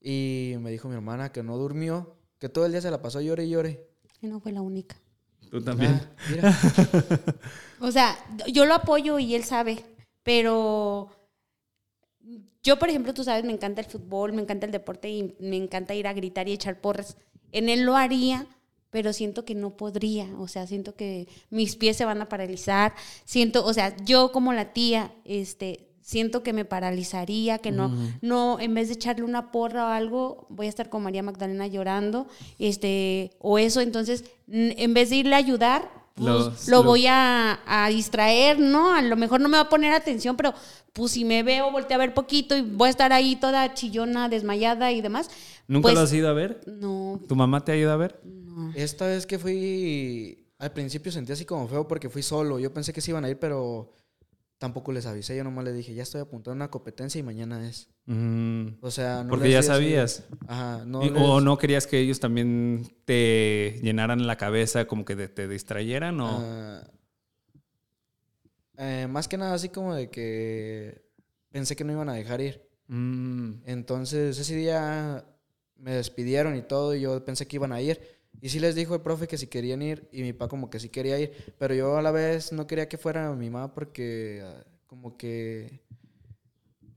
y me dijo mi hermana que no durmió, que todo el día se la pasó llore y llore. Y no fue la única. Tú también. Ah, mira. O sea, yo lo apoyo y él sabe, pero yo, por ejemplo, tú sabes, me encanta el fútbol, me encanta el deporte y me encanta ir a gritar y echar porras. En él lo haría, pero siento que no podría, o sea, siento que mis pies se van a paralizar, siento, o sea, yo como la tía, este, siento que me paralizaría, que no, no, en vez de echarle una porra o algo, voy a estar con María Magdalena llorando, este, o eso, entonces, en vez de irle a ayudar, pues, Los- lo los- voy a, a distraer, ¿no? A lo mejor no me va a poner atención, pero pues si me veo, volteé a ver poquito y voy a estar ahí toda chillona, desmayada y demás. ¿Nunca pues, lo has ido a ver? No, ¿Tu mamá te ha ido a ver? Esta vez que fui, al principio sentí así como feo porque fui solo. Yo pensé que se iban a ir, pero tampoco les avisé. Yo nomás les dije, ya estoy apuntando a una competencia y mañana es. Mm. O sea, no Porque les ya sabías. Ajá, no. Y- les- ¿O no querías que ellos también te llenaran la cabeza, como que te, te distrayeran? O... ah, eh, más que nada así como de que pensé que no iban a dejar ir. Mm. Entonces ese día me despidieron y todo y yo pensé que iban a ir. Y sí les dijo el profe que si querían ir y mi papá como que sí quería ir. Pero yo a la vez no quería que fuera mi mamá porque ah, como que...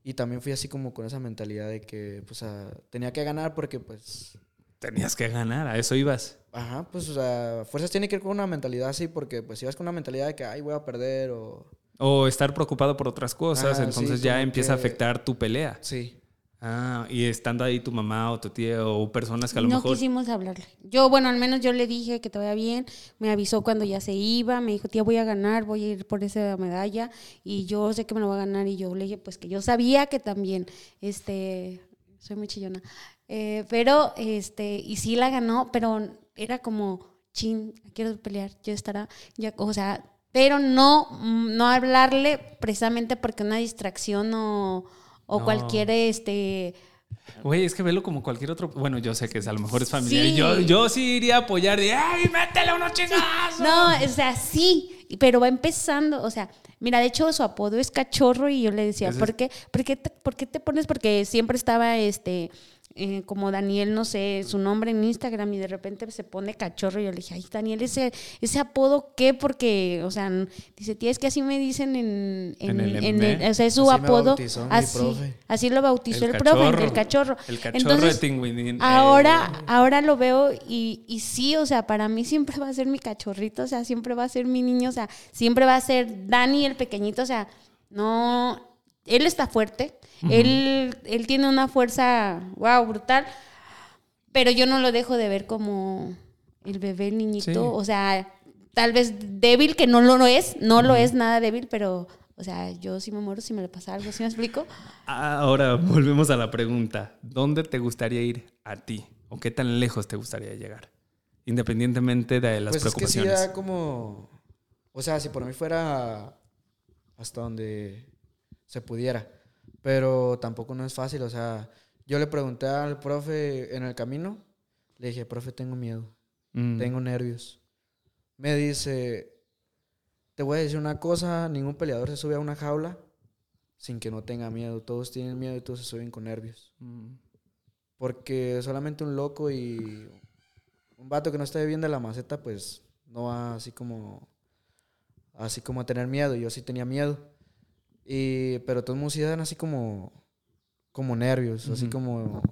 Y también fui así como con esa mentalidad de que pues ah, tenía que ganar porque pues... Tenías que ganar, a eso ibas. Ajá, pues o sea, fuerzas tiene que ir con una mentalidad así porque pues si vas con una mentalidad de que, ay, voy a perder o... O estar preocupado por otras cosas, entonces sí, ya empieza a afectar tu pelea. Sí. Ah, y estando ahí tu mamá o tu tía o personas que a lo no mejor... quisimos hablarle. Yo, bueno, al menos yo le dije que te vaya bien. Me avisó cuando ya se iba. Me dijo, tía, voy a ganar, voy a ir por esa medalla. Y yo sé que me lo va a ganar. Y yo le dije, pues que yo sabía que también, este, soy muy chillona. Eh, pero, este, y sí la ganó, pero era como, chin, quiero pelear, yo estará, ya, o sea, pero no, no hablarle precisamente porque una distracción o, o No. cualquier, este, Güey, es que velo como cualquier otro... Bueno, yo sé que es- a lo mejor es familiar. Sí. Yo, yo sí iría a apoyar de... ¡Ay, métele unos chingazos! No, o sea, sí, pero va empezando, o sea, mira, de hecho su apodo es cachorro y yo le decía, ¿por qué, por qué, te, por qué te pones? Porque siempre estaba, este, eh, como Daniel, no sé, su nombre en Instagram y de repente se pone cachorro y yo le dije, ay, Daniel, ese, ese apodo, ¿qué? Porque, o sea, dice, tía, es que así me dicen en, En en, el en MMA. el- o sea, es su Así apodo, bautizó así, así lo bautizó el, El profe, el cachorro. El cachorro Entonces, de. Ahora, Eh, ahora lo veo y, y sí, o sea, para mí siempre va a ser mi cachorrito, o sea, siempre va a ser mi niño, o sea, siempre va a ser Dani el pequeñito, o sea, no, él está fuerte, él, él tiene una fuerza, wow, brutal, pero yo no lo dejo de ver como el bebé, el niñito, Sí. o sea, tal vez débil, que no lo es, no lo es nada débil, pero, o sea, yo sí me muero si me le pasa algo, ¿sí me explico? Ahora volvemos a la pregunta. ¿Dónde te gustaría ir a ti? ¿O qué tan lejos te gustaría llegar? Independientemente de las pues es que sí preocupaciones. como... O sea, si por mí fuera hasta donde se pudiera. Pero tampoco no es fácil. O sea, yo le pregunté al profe en el camino. Le dije, profe, tengo miedo. Mm. Tengo nervios. Me dice, te voy a decir una cosa, ningún peleador se sube a una jaula sin que no tenga miedo. Todos tienen miedo y todos se suben con nervios. Mm. Porque solamente un loco y un vato que no esté bien de la maceta, pues no va así como así como a tener miedo. Yo sí tenía miedo. Y, pero todos mundo sí dan así como, como nervios, así Ujú. como...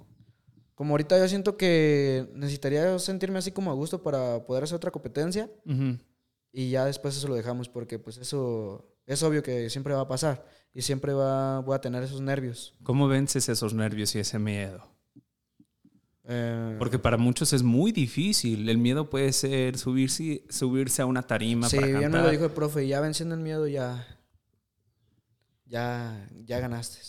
Como ahorita yo siento que necesitaría sentirme así como a gusto para poder hacer otra competencia Ujú. y ya después eso lo dejamos porque pues eso es obvio que siempre va a pasar y siempre va, voy a tener esos nervios. ¿Cómo vences esos nervios y ese miedo? Eh, Porque para muchos es muy difícil. El miedo puede ser subirse, subirse a una tarima sí, para bien cantar. me lo dijo el profe, ya venciendo el miedo ya, ya, ya ganaste.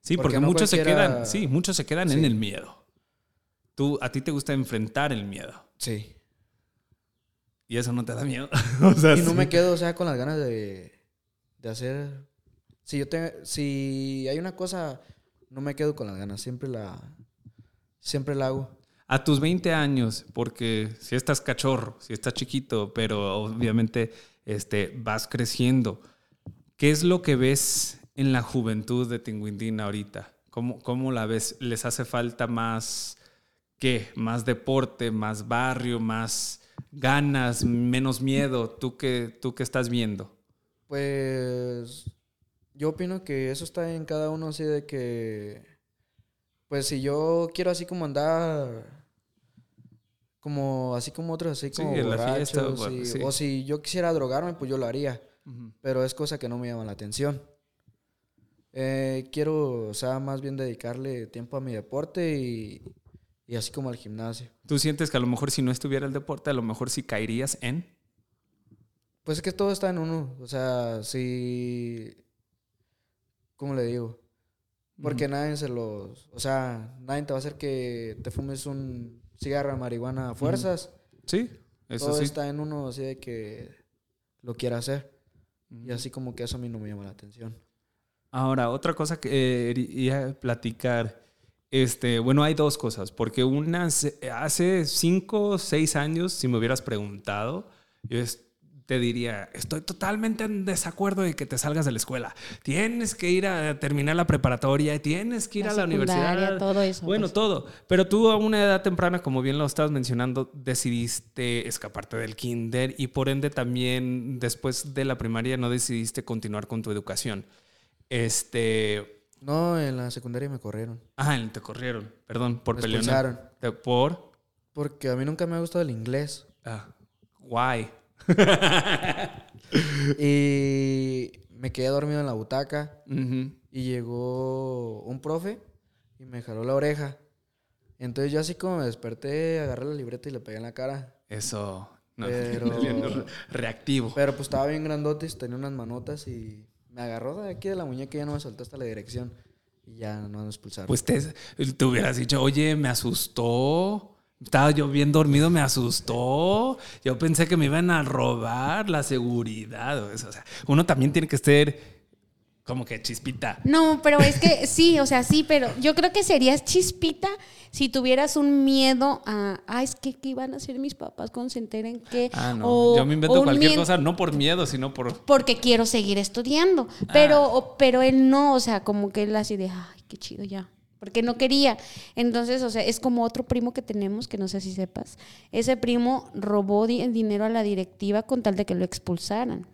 Sí, porque, Porque no muchos se quedan, sí, muchos se quedan en el miedo. Tú, a ti te gusta enfrentar el miedo. Sí. Y eso no te da miedo. o sea, Y no sí. me quedo, o sea, con las ganas de, de hacer. Si yo tengo, si hay una cosa, no me quedo con las ganas, siempre la, siempre la hago. A tus 20 años, porque si estás cachorro, si estás chiquito, pero obviamente este, vas creciendo, ¿qué es lo que ves en la juventud de Tinguindín ahorita? ¿Cómo, ¿Cómo la ves? ¿Les hace falta más, qué? ¿Más deporte, más barrio, más ganas, menos miedo? ¿Tú qué, tú qué estás viendo? Pues yo opino que eso está en cada uno, así de que, pues si yo quiero así como andar, como así como otros, así Sí, como fiesta, borrachos, y- sí. o si yo quisiera drogarme, pues yo lo haría, pero es cosa que no me llama la atención. Eh, quiero, o sea, más bien dedicarle tiempo a mi deporte y, y así como al gimnasio. ¿Tú sientes que a lo mejor si no estuviera el deporte, a lo mejor sí caerías en? Pues es que todo está en uno. O sea, si. ¿Cómo le digo? Porque nadie se los. O sea, nadie te va a hacer que te fumes un cigarro de marihuana a fuerzas. Sí, eso todo sí. está en uno, así de que lo quiera hacer. Y así como que eso a mí no me llama la atención. Ahora, otra cosa que eh, quería platicar. Este, bueno, hay dos cosas, porque una, hace cinco o seis años, si me hubieras preguntado, yo te diría, estoy totalmente en desacuerdo de que te salgas de la escuela. Tienes que ir a terminar la preparatoria, tienes que ir La a la universidad. todo eso, Bueno, pues. todo. Pero tú a una edad temprana, como bien lo estabas mencionando, decidiste escaparte del kinder y por ende también después de la primaria no decidiste continuar con tu educación. Este, No, en la secundaria me corrieron. ah, te corrieron, perdón, por Me. Te- Por Porque a mí nunca me ha gustado el inglés. ah, guay. Y me quedé dormido en la butaca. Y llegó un profe y me jaló la oreja. Entonces yo así como me desperté, agarré la libreta y le pegué en la cara. Eso. No, Pero- reactivo. Pero pues estaba bien grandote, tenía unas manotas y me agarró de aquí de la muñeca y ya no me soltó hasta la dirección. Y ya no me expulsaron. Pues te, te hubieras dicho, oye, me asustó. Estaba yo bien dormido, me asustó. Yo pensé que me iban a robar la seguridad. o sea, uno también tiene que ser como que chispita. No, pero es que sí, o sea, sí, pero yo creo que serías chispita si tuvieras un miedo a, ah, es que qué iban a hacer mis papás cuando se enteren que... Ah, no. o- yo me invento cualquier cosa, no por miedo, sino por. Porque quiero seguir estudiando. Pero, Ah. o- pero él no, o sea, como que él así de, ay, qué chido ya. Porque no quería. Entonces, o sea, es como otro primo que tenemos, que no sé si sepas. Ese primo robó di- el dinero a la directiva con tal de que lo expulsaran.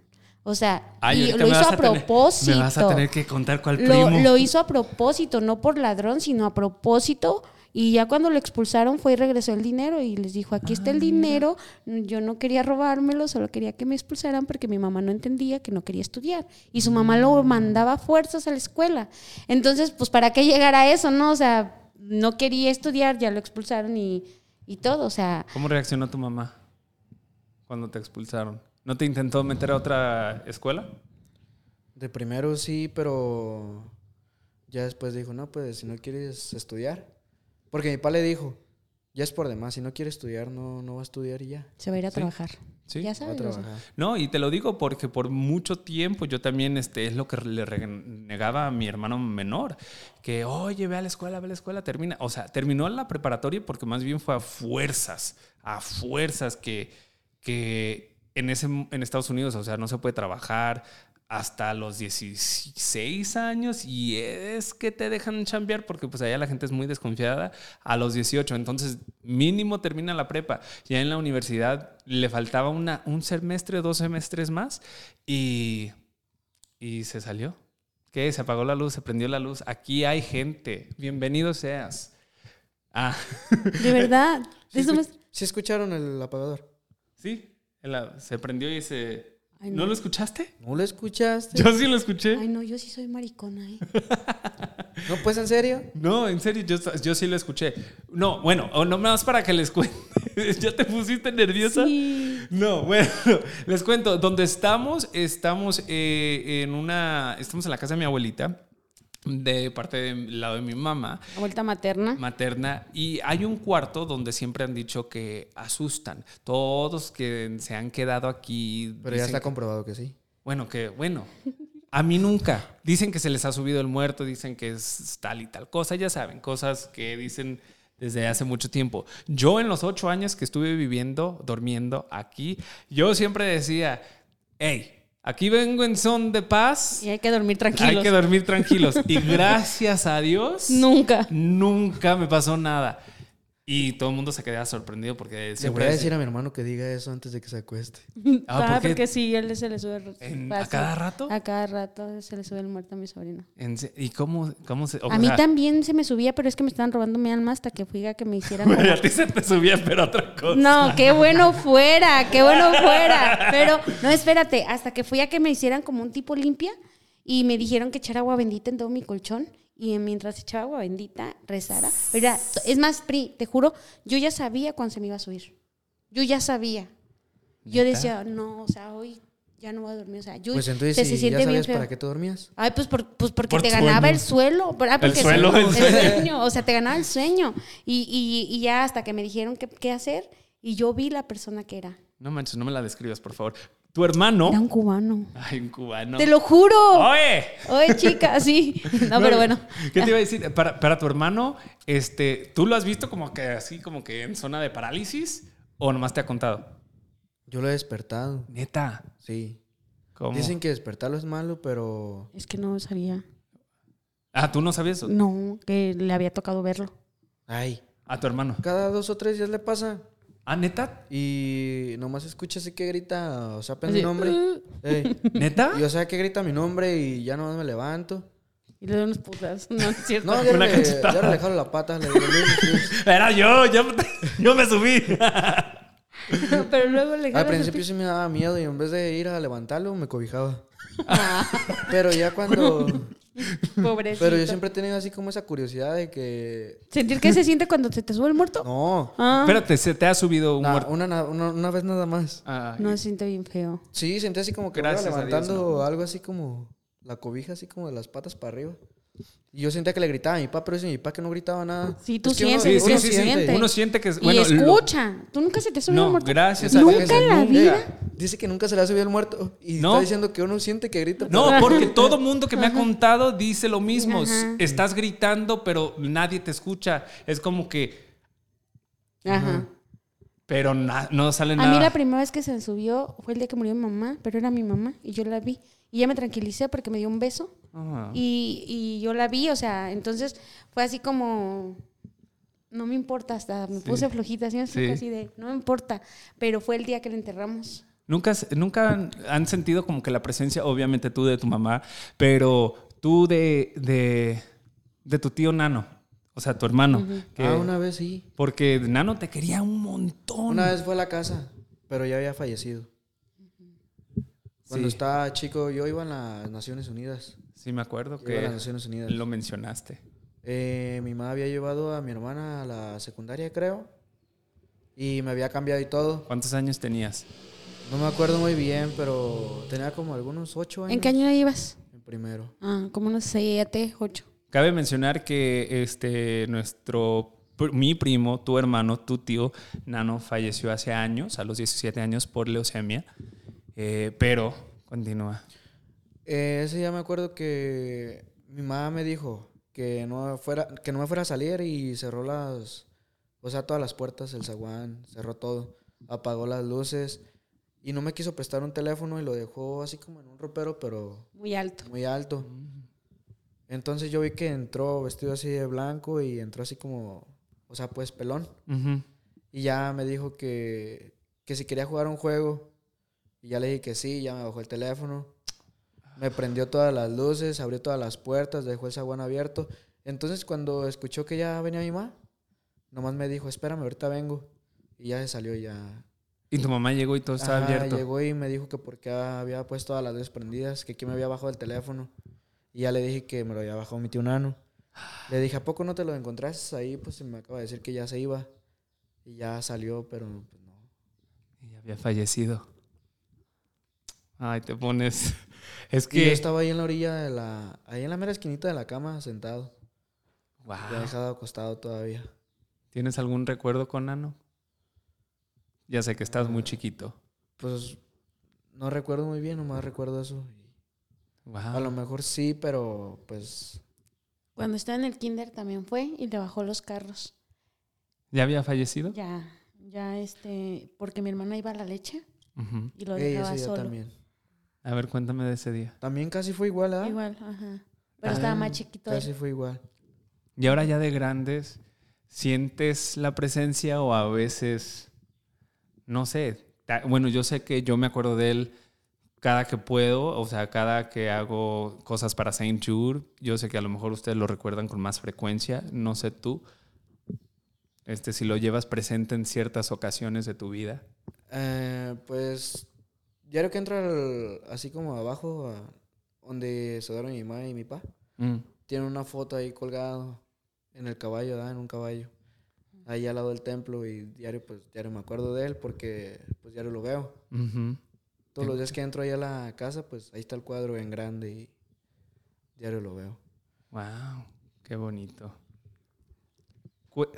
O sea, Ay, y lo hizo a, tener- propósito. me vas a tener que contar cuál primo. lo hizo a propósito, no por ladrón, sino a propósito. Y ya cuando lo expulsaron fue y regresó el dinero y les dijo, aquí Ah, está el dinero, yo no quería robármelo, solo quería que me expulsaran porque mi mamá no entendía que no quería estudiar. Y su mamá lo Mm. mandaba a fuerzas a la escuela. Entonces, pues, ¿para qué llegar a eso, no? O sea, no quería estudiar, ya lo expulsaron y, y todo, o sea... ¿Cómo reaccionó tu mamá cuando te expulsaron? ¿No te intentó meter a otra escuela? De primero sí, pero ya después dijo, no, pues si no quieres estudiar. Porque mi papá le dijo, ya es por demás, si no quiere estudiar, no, no va a estudiar y ya. Se va a ir a Sí. trabajar. Sí. Ya Va a sabes. No, y te lo digo porque por mucho tiempo yo también, este, es lo que le negaba a mi hermano menor, que, oye, ve a la escuela, ve a la escuela, termina. O sea, terminó la preparatoria porque más bien fue a fuerzas, a fuerzas que, que en, ese, en Estados Unidos, o sea, no se puede trabajar hasta los 16 años y es que te dejan chambear porque pues allá la gente es muy desconfiada a los 18, entonces mínimo termina la prepa. Ya en la universidad le faltaba una, un semestre, dos semestres más y, y se salió. ¿Qué? Se apagó la luz, se prendió la luz. Aquí hay gente. Bienvenido seas. Ah, De verdad. ¿Sí, sí escucharon el apagador? sí, la- se prendió y se... Ay, ¿No no. lo escuchaste? ¿No lo escuchaste? Yo sí lo escuché. Ay, no, yo sí soy maricona, ¿eh? No, pues en serio. No, en serio, yo, yo sí lo escuché. No, bueno, o no más para que les cuente. ¿Ya te pusiste nerviosa? Sí. No, bueno, les cuento. Donde estamos, estamos eh, en una. Estamos en la casa de mi abuelita, de parte del lado de mi mamá La vuelta materna. materna y hay un cuarto donde siempre han dicho que asustan. Todos que se han quedado aquí. Pero ya está que- comprobado que sí. Bueno, que bueno. A mí nunca. Dicen que se les ha subido el muerto, dicen que es tal y tal cosa, ya saben, cosas que dicen desde hace mucho tiempo. Yo en los ocho años que estuve viviendo, durmiendo aquí, yo siempre decía, hey, aquí vengo en son de paz, Y hay que dormir tranquilos. hay que dormir tranquilos. Y gracias a Dios, Nunca. nunca me pasó nada. Y todo el mundo se quedaba sorprendido porque Le voy a decir a mi hermano que diga eso antes de que se acueste. Ah, Ah, ¿por porque sí, él se le sube el ¿En-. ¿A cada rato? A cada rato se le sube el muerto a mi sobrino. En se- ¿Y cómo, cómo se...? o a mí sea, también se me subía, pero es que me estaban robando mi alma hasta que fui a que me hicieran como- a ti se te subía, pero otra cosa. No, qué bueno fuera, qué bueno fuera. Pero, no, espérate, hasta que fui a que me hicieran como un tipo limpia y me dijeron que echara agua bendita en todo mi colchón y mientras echaba agua bendita rezara. Era- es más, Pri, te juro, yo ya sabía cuándo se me iba a subir. Yo ya sabía. Yo decía, no, o sea, hoy ya no voy a dormir. O sea, yo Pues entonces, se, si se ya siente bien para qué te dormías. Ay, pues, por- pues porque Por te sueño. ganaba el suelo. Ah, porque suelo, el el sueño. sueño. O sea, te ganaba el sueño. Y, y- y ya hasta que me dijeron qué, qué hacer, y yo vi la persona que era. No manches, no me la describas, por favor. Tu hermano. Era un cubano. Ay, un cubano. ¡Te lo juro! ¡Oye! Oye, chica, sí. No, pero bueno. ¿Qué te iba a decir? Para, para tu hermano, este, ¿tú lo has visto como que así, como que en zona de parálisis? ¿O nomás te ha contado? Yo lo he despertado. Neta. Sí. ¿Cómo? Dicen que despertarlo es malo, pero Es que no sabía. Ah, ¿tú no sabías eso? No, que le había tocado verlo. ay, A tu hermano. cada dos o tres días le pasa. Ah, ¿neta? Y nomás escucha así que grita, o sea, Así, mi nombre. "Uh", Ey. ¿Neta? Y o sea que grita mi nombre y ya nomás me levanto. Y le doy unos putas. No, es cierto. No, ya Una le, ya le jalo la pata, le digo, "Luis, Luis". Era yo, yo, yo me subí. pero luego le Al principio sí me daba miedo y en vez de ir a levantarlo, me cobijaba. Ah, Pero ya cuando... pobrecito. Pero yo siempre he tenido así como esa curiosidad de que... ¿Sentir qué se siente cuando se te sube el muerto? No, Ah, Espérate, se te ha subido un muerto. una, na- una, una vez nada más. No se siente bien feo. Sí, sentí así como que me iba Gracias Dios, levantando algo así como la cobija, así como de las patas para arriba. Y yo sentía que le gritaba a mi papá, pero dice mi papá que no gritaba nada. Sí, tú Es que uno- sientes, Sí, uno sí, sí. siente. Uno siente que es. y Bueno, lo- escucha. ¿Tú nunca se te subió No, el muerto? gracias a ¿Nunca en la Nunca. vida? Dice que nunca se le ha subido el muerto. Y No. está diciendo que uno siente que grita. No, porque todo mundo que me ha contado dice lo mismo. Ajá. Estás gritando, pero nadie te escucha. Es como que. Ajá. Pero na- no sale A nada. mí la primera vez que se me subió fue el día que murió mi mamá, pero era mi mamá y yo la vi. Y ya me tranquilicé porque me dio un beso Y, y yo la vi, o sea, entonces fue así como, no me importa, hasta me puse flojita, así, me Sí. así de, no me importa, pero fue el día que le enterramos. ¿Nunca, nunca han, han sentido como que la presencia, obviamente tú de tu mamá, pero tú de, de, de tu tío Nano, o sea, tu hermano. que- Ah, una vez sí. Porque Nano te quería un montón. Una vez fue a la casa, pero ya había fallecido. Cuando Sí. estaba chico, yo iba a las Naciones Unidas. Sí, me acuerdo Yo iba a las que Naciones Unidas. lo mencionaste. Eh, mi mamá había llevado a mi hermana a la secundaria, creo. Y me había cambiado y todo. ¿Cuántos años tenías? No me acuerdo muy bien, pero tenía como algunos ocho años. ¿En qué año ibas? En primero. Ah, como unos siete, ocho. Cabe mencionar que este nuestro mi primo, tu hermano, tu tío Nano falleció hace años, a los 17 años por leucemia. Eh, pero continúa. Eh, ese día me acuerdo que mi mamá me dijo que no fuera, que no me fuera a salir y cerró las, o sea, todas las puertas, el zaguán, cerró todo, apagó las luces y no me quiso prestar un teléfono y lo dejó así como en un ropero, pero Muy alto. muy alto. Entonces yo vi que entró vestido así de blanco y entró así como, o sea, pues pelón. Y ya me dijo que, que si quería jugar un juego. Y ya le dije que sí, ya me bajó el teléfono. Me prendió todas las luces, abrió todas las puertas, dejó el zaguán abierto. Entonces cuando escuchó que ya venía mi mamá, nomás me dijo, espérame, ahorita vengo. Y ya se salió ya. Y tu mamá llegó y todo estaba Ajá, abierto. Llegó y me dijo que porque había puesto todas las luces prendidas, que aquí me había bajado el teléfono. Y ya le dije que me lo había bajado mi tío Nano. Le dije, ¿a poco no te lo encontraste ahí? Pues me acaba de decir que ya se iba. Y ya salió, pero pues no. Y ya había fallecido. Ay, te pones. Es Y yo que. estaba ahí en la orilla de la... Ahí en la mera esquinita de la cama, sentado. Wow. Ya dejado acostado todavía. ¿Tienes algún recuerdo con Nano? Ya sé que estás muy chiquito. Pues no recuerdo muy bien, nomás recuerdo eso. Wow. A lo mejor sí, pero pues... Cuando estaba en el kinder también fue y le bajó los carros. ¿Ya había fallecido? Ya, ya este, porque mi hermana iba a la leche y lo dejaba solo. también. A ver, cuéntame de ese día. También casi fue igual, ¿ah? Igual, ajá. Pero Ah, estaba más chiquito. él. Casi fue igual. Y ahora ya de grandes, ¿sientes la presencia o a veces, no sé, bueno, yo sé que yo me acuerdo de él cada que puedo, o sea, cada que hago cosas para Saint Jude, yo sé que a lo mejor ustedes lo recuerdan con más frecuencia, no sé tú, este, si lo llevas presente en ciertas ocasiones de tu vida. Eh, pues diario que entro al- así como abajo, a donde se duerme mi mamá y mi papá, Mm, tiene una foto ahí colgado en el caballo, ¿verdad? En un caballo. Ahí al lado del templo y diario, pues diario me acuerdo de él porque pues diario lo veo. Todos los días que entro ahí a la casa, pues ahí está el cuadro en grande y diario lo veo. Wow, qué bonito. Cu-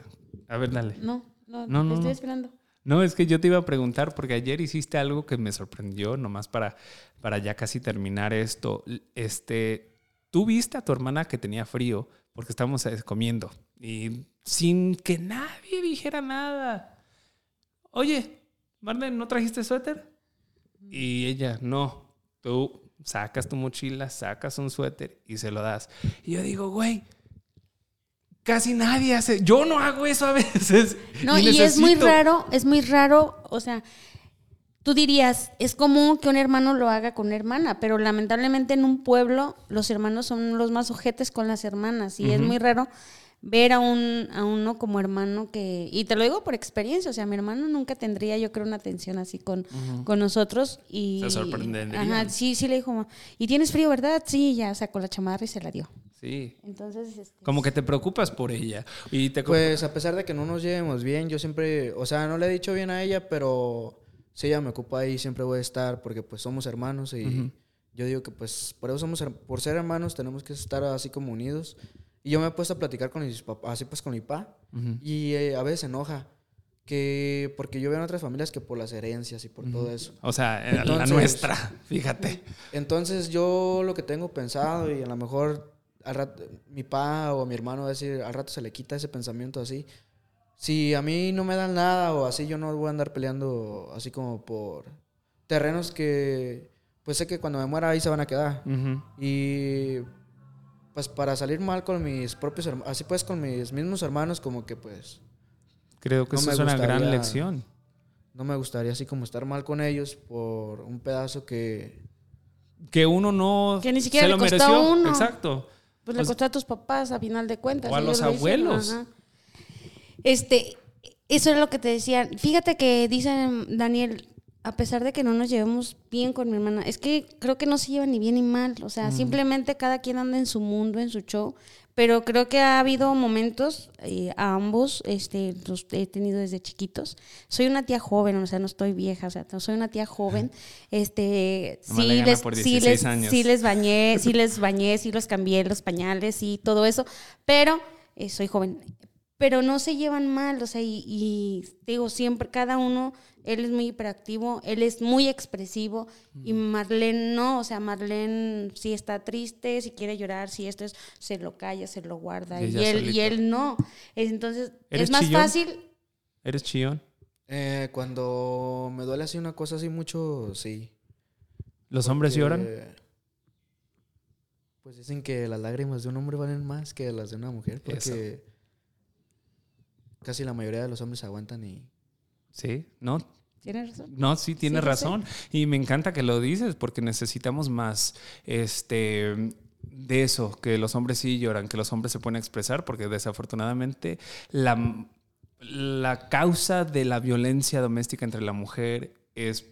A ver, dale. No, no, No, no, estoy no. esperando. No, es que yo te iba a preguntar porque ayer hiciste algo que me sorprendió, nomás para, para ya casi terminar esto. Este, tú viste a tu hermana que tenía frío porque estábamos eh, comiendo y sin que nadie dijera nada. Oye, Marlene, ¿no trajiste suéter? Y ella, no, tú sacas tu mochila, sacas un suéter y se lo das. Y yo digo, güey, casi nadie hace, yo no hago eso a veces. No, y es muy raro, es muy raro, o sea, tú dirías, es común que un hermano lo haga con una hermana, pero lamentablemente en un pueblo los hermanos son los más ojetes con las hermanas y es muy raro ver a, un, a uno como hermano que, y te lo digo por experiencia, o sea, mi hermano nunca tendría yo creo una atención así con, con nosotros y... Se sorprendería. Ajá, sí, sí le dijo, ¿y tienes frío, verdad? Sí, ya sacó la chamarra y se la dio. Sí. Entonces, este, Como que te preocupas por ella. Y te Pues a pesar de que no nos llevemos bien, yo siempre, o sea, no le he dicho bien a ella, pero si ella me ocupa ahí, siempre voy a estar porque pues somos hermanos y Ujú. yo digo que pues por eso somos, por ser hermanos tenemos que estar así como unidos. Y yo me he puesto a platicar con mis papás, así pues con mi papá, y eh, a veces se enoja, que porque yo veo en otras familias que por las herencias y por todo eso. O sea, la nuestra, fíjate. Entonces yo lo que tengo pensado y a lo mejor al rato, mi pa o mi hermano va a decir, al rato se le quita ese pensamiento así. Si a mí no me dan nada o así, yo no voy a andar peleando así como por terrenos que pues sé que cuando me muera ahí se van a quedar. Y pues para salir mal con mis propios hermanos, así pues con mis mismos hermanos como que pues Creo que No eso es una gran gustaría- lección. no me gustaría así como estar mal con ellos por un pedazo que Que uno no Que ni siquiera se le lo mereció. a uno. Exacto. Pues le Pues- costó a tus papás a final de cuentas. O a los abuelos. Este, eso es lo que te decía. Fíjate que dicen, Daniel, a pesar de que no nos llevemos bien con mi hermana, es que creo que no se llevan ni bien ni mal. O sea, simplemente cada quien anda en su mundo, en su show. Pero creo que ha habido momentos, eh, a ambos, este, los he tenido desde chiquitos. Soy una tía joven, o sea, no estoy vieja, o sea, soy una tía joven. Este, sí le les, por sí 16 les, años. sí les bañé, sí les bañé, sí los cambié los pañales y todo eso, pero eh, soy joven. Pero no se llevan mal, o sea, y, y digo, siempre, cada uno, él es muy hiperactivo, él es muy expresivo, y Marlene no, o sea, Marlene si está triste, si quiere llorar, si esto es, se lo calla, se lo guarda, Y él, y él no. Es- Entonces, ¿Eres es más chillón? fácil, ¿Eres chillón? eh, cuando me duele así una cosa así mucho, sí. ¿Los hombres Porque, lloran? Pues dicen que las lágrimas de un hombre valen más que las de una mujer, porque casi la mayoría de los hombres aguantan y Sí, no, ¿tienes razón? No, sí, tienes Sí, sí, sí. razón. Y me encanta que lo dices porque necesitamos más este de eso, que los hombres sí lloran, que los hombres se pueden expresar, porque desafortunadamente la, la causa de la violencia doméstica entre la mujer es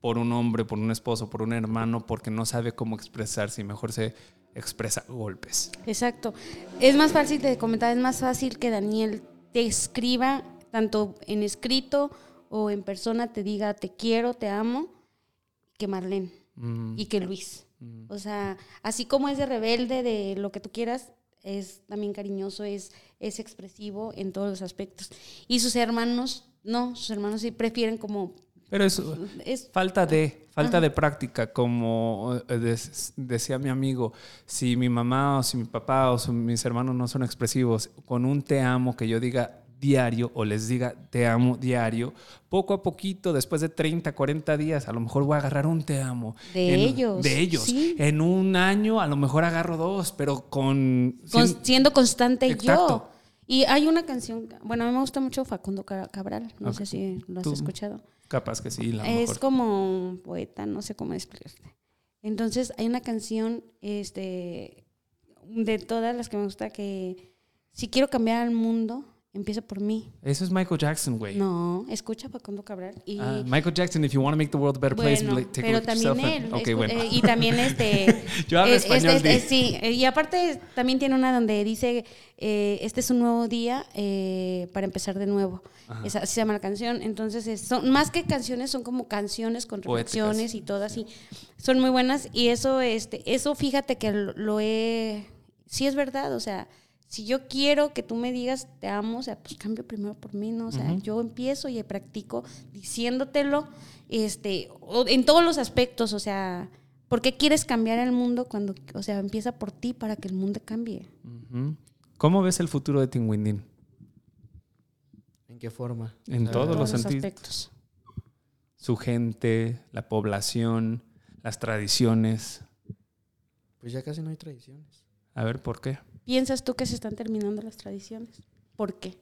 por un hombre, por un esposo, por un hermano, porque no sabe cómo expresarse y mejor se expresa golpes. Exacto. Es más fácil, te comentaba, es más fácil que Daniel te escriba, tanto en escrito o en persona, te diga te quiero, te amo, que Marlene Mm, y que Luis. O sea, así como es de rebelde, de lo que tú quieras, es también cariñoso, es, es expresivo en todos los aspectos. Y sus hermanos, no, sus hermanos sí prefieren como... Pero eso, Es, falta de, falta de práctica, como eh, decía mi amigo, si mi mamá o si mi papá o si mis hermanos no son expresivos, con un te amo que yo diga diario o les diga te amo diario, poco a poquito, después de 30, 40 días, a lo mejor voy a agarrar un te amo. De En- ellos, De ellos. sí. En un año a lo mejor agarro dos, pero con... con- sin- siendo constante Exacto. yo. Y hay una canción, bueno, a mí me gusta mucho Facundo Ca- Cabral, no sé si lo has Tú- escuchado. Capaz que sí, a lo Es mejor. como un poeta, no sé cómo explicarte. Entonces, hay una canción este, de todas las que me gusta que si quiero cambiar al mundo, empieza por mí. Eso es Michael Jackson, güey. No, escucha Facundo Cabral. Y, Ah, Michael Jackson, if you want to make the world a better place, bueno, take a pero look at también yourself él. and- Ok, escu- bueno. eh, y también este. Yo hablo eh, español, este- sí, y aparte también tiene una donde dice: eh, Este es un nuevo día eh, para empezar de nuevo. Esa, así se llama la canción. Entonces, es- son más que canciones, son como canciones con reflexiones y todas. Y son muy buenas. Y eso, este, eso fíjate que lo, lo he. Sí, es verdad. O sea. Si yo quiero que tú me digas te amo, o sea, pues cambio primero por mí, ¿no? O sea, yo empiezo y practico diciéndotelo, este, o- en todos los aspectos, o sea, ¿por qué quieres cambiar el mundo cuando, o sea, empieza por ti para que el mundo cambie? ¿Cómo ves el futuro de Tinguindín? ¿En qué forma? En O sea, todos los aspectos. Su gente, la población, las tradiciones. Pues ya casi no hay tradiciones. A ver, ¿por qué? ¿Piensas tú que se están terminando las tradiciones? ¿Por qué?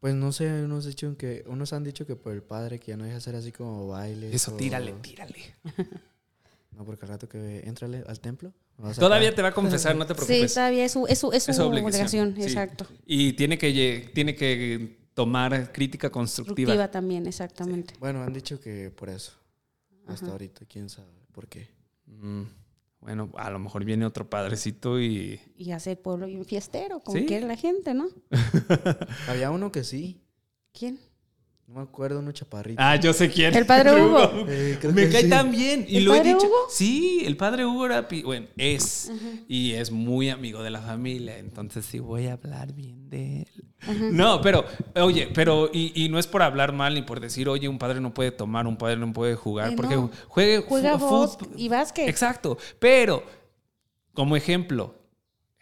Pues no sé, unos, dicho que, unos han dicho que por el padre que ya no deja hacer así como bailes. Eso, o- tírale, tírale. No, porque al rato que entrale al templo. Todavía te va a confesar, no te preocupes. Sí, todavía es su, es su, es su Es obligación, sí. exacto. Y tiene que, tiene que tomar crítica constructiva. Constructiva también, exactamente. Bueno, han dicho que por eso. Hasta ahorita, quién sabe por qué. Mm, Bueno, a lo mejor viene otro padrecito y... Y hacer pueblo bien fiestero, como Sí. quiere la gente, ¿no? Había uno que sí. ¿Quién? No me acuerdo, uno chaparrito. Ah, yo sé quién. El padre Hugo. Eh, creo Me que cae sí. tan bien. Y ¿El lo he padre dicho. Hugo? Sí, el padre Hugo era, pi- bueno, es. Y es muy amigo de la familia. Entonces sí voy a hablar bien de él. No, pero, oye, pero, y, y no es por hablar mal ni por decir, oye, un padre no puede tomar, un padre no puede jugar, Eh, porque no. juegue Juega fut- y básquet. Exacto. Pero, como ejemplo,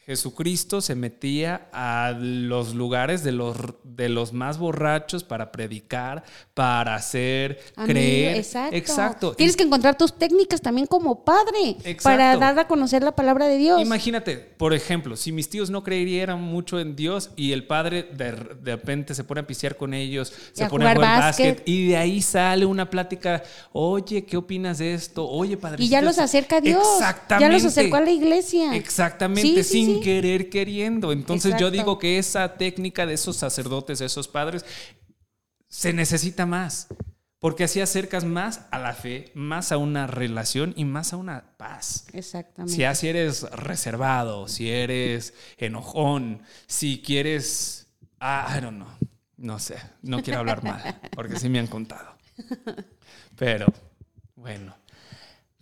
Jesucristo se metía a los lugares de los, de los más borrachos para predicar, para hacer, Amigo, creer. Exacto. Exacto. Tienes que encontrar tus técnicas también como padre Exacto. para dar a conocer la palabra de Dios. Imagínate, por ejemplo, si mis tíos no creyeran mucho en Dios y el padre de, de repente se pone a pisear con ellos, Y se a pone a jugar jugar básquet. básquet y de ahí sale una plática, oye, ¿qué opinas de esto? Oye, padre. y ya los acerca a Dios. Exactamente. Ya los acercó a la iglesia. Exactamente, Sí, sí, sin querer queriendo. Entonces yo digo que esa técnica de esos sacerdotes, de esos padres, se necesita más. Porque así acercas más a la fe, más a una relación y más a una paz. Exactamente. Si así eres reservado, si eres enojón, si quieres. Ah, I don't know. No sé, no quiero hablar mal, porque sí me han contado. Pero, bueno.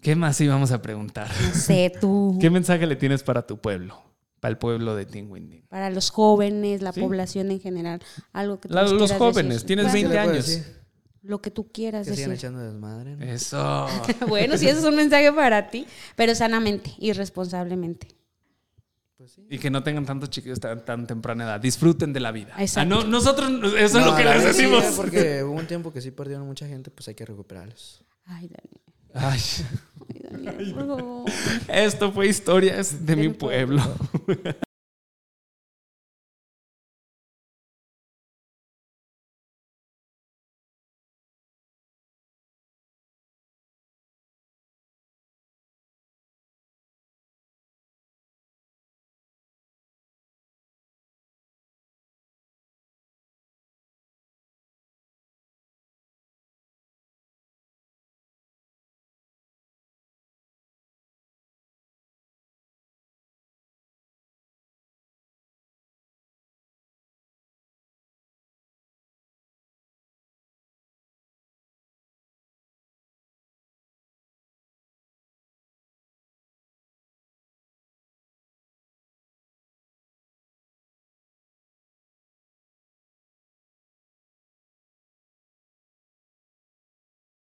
¿Qué más íbamos a preguntar? No sé, tú. ¿Qué mensaje le tienes para tu pueblo? Para el pueblo de Tinguindín. Para los jóvenes, la Sí. población en general. Algo que tú La- los quieras jóvenes, decir. tienes Bueno, 20 ¿Qué le puedo años. decir? Lo que tú quieras Que sigan decir. echando desmadre, ¿no? Eso. bueno, sí, eso es un mensaje para ti, pero sanamente y responsablemente. Pues sí. Y que no tengan tantos chiquillos tan, tan temprana edad. Disfruten de la vida. Exacto. Ah, no, nosotros, eso es No, lo que les decimos. porque hubo un tiempo que sí perdieron mucha gente, pues hay que recuperarlos. Ay, Daniel. Ay, Ay, Daniel, por favor. esto fue historias de mi pueblo.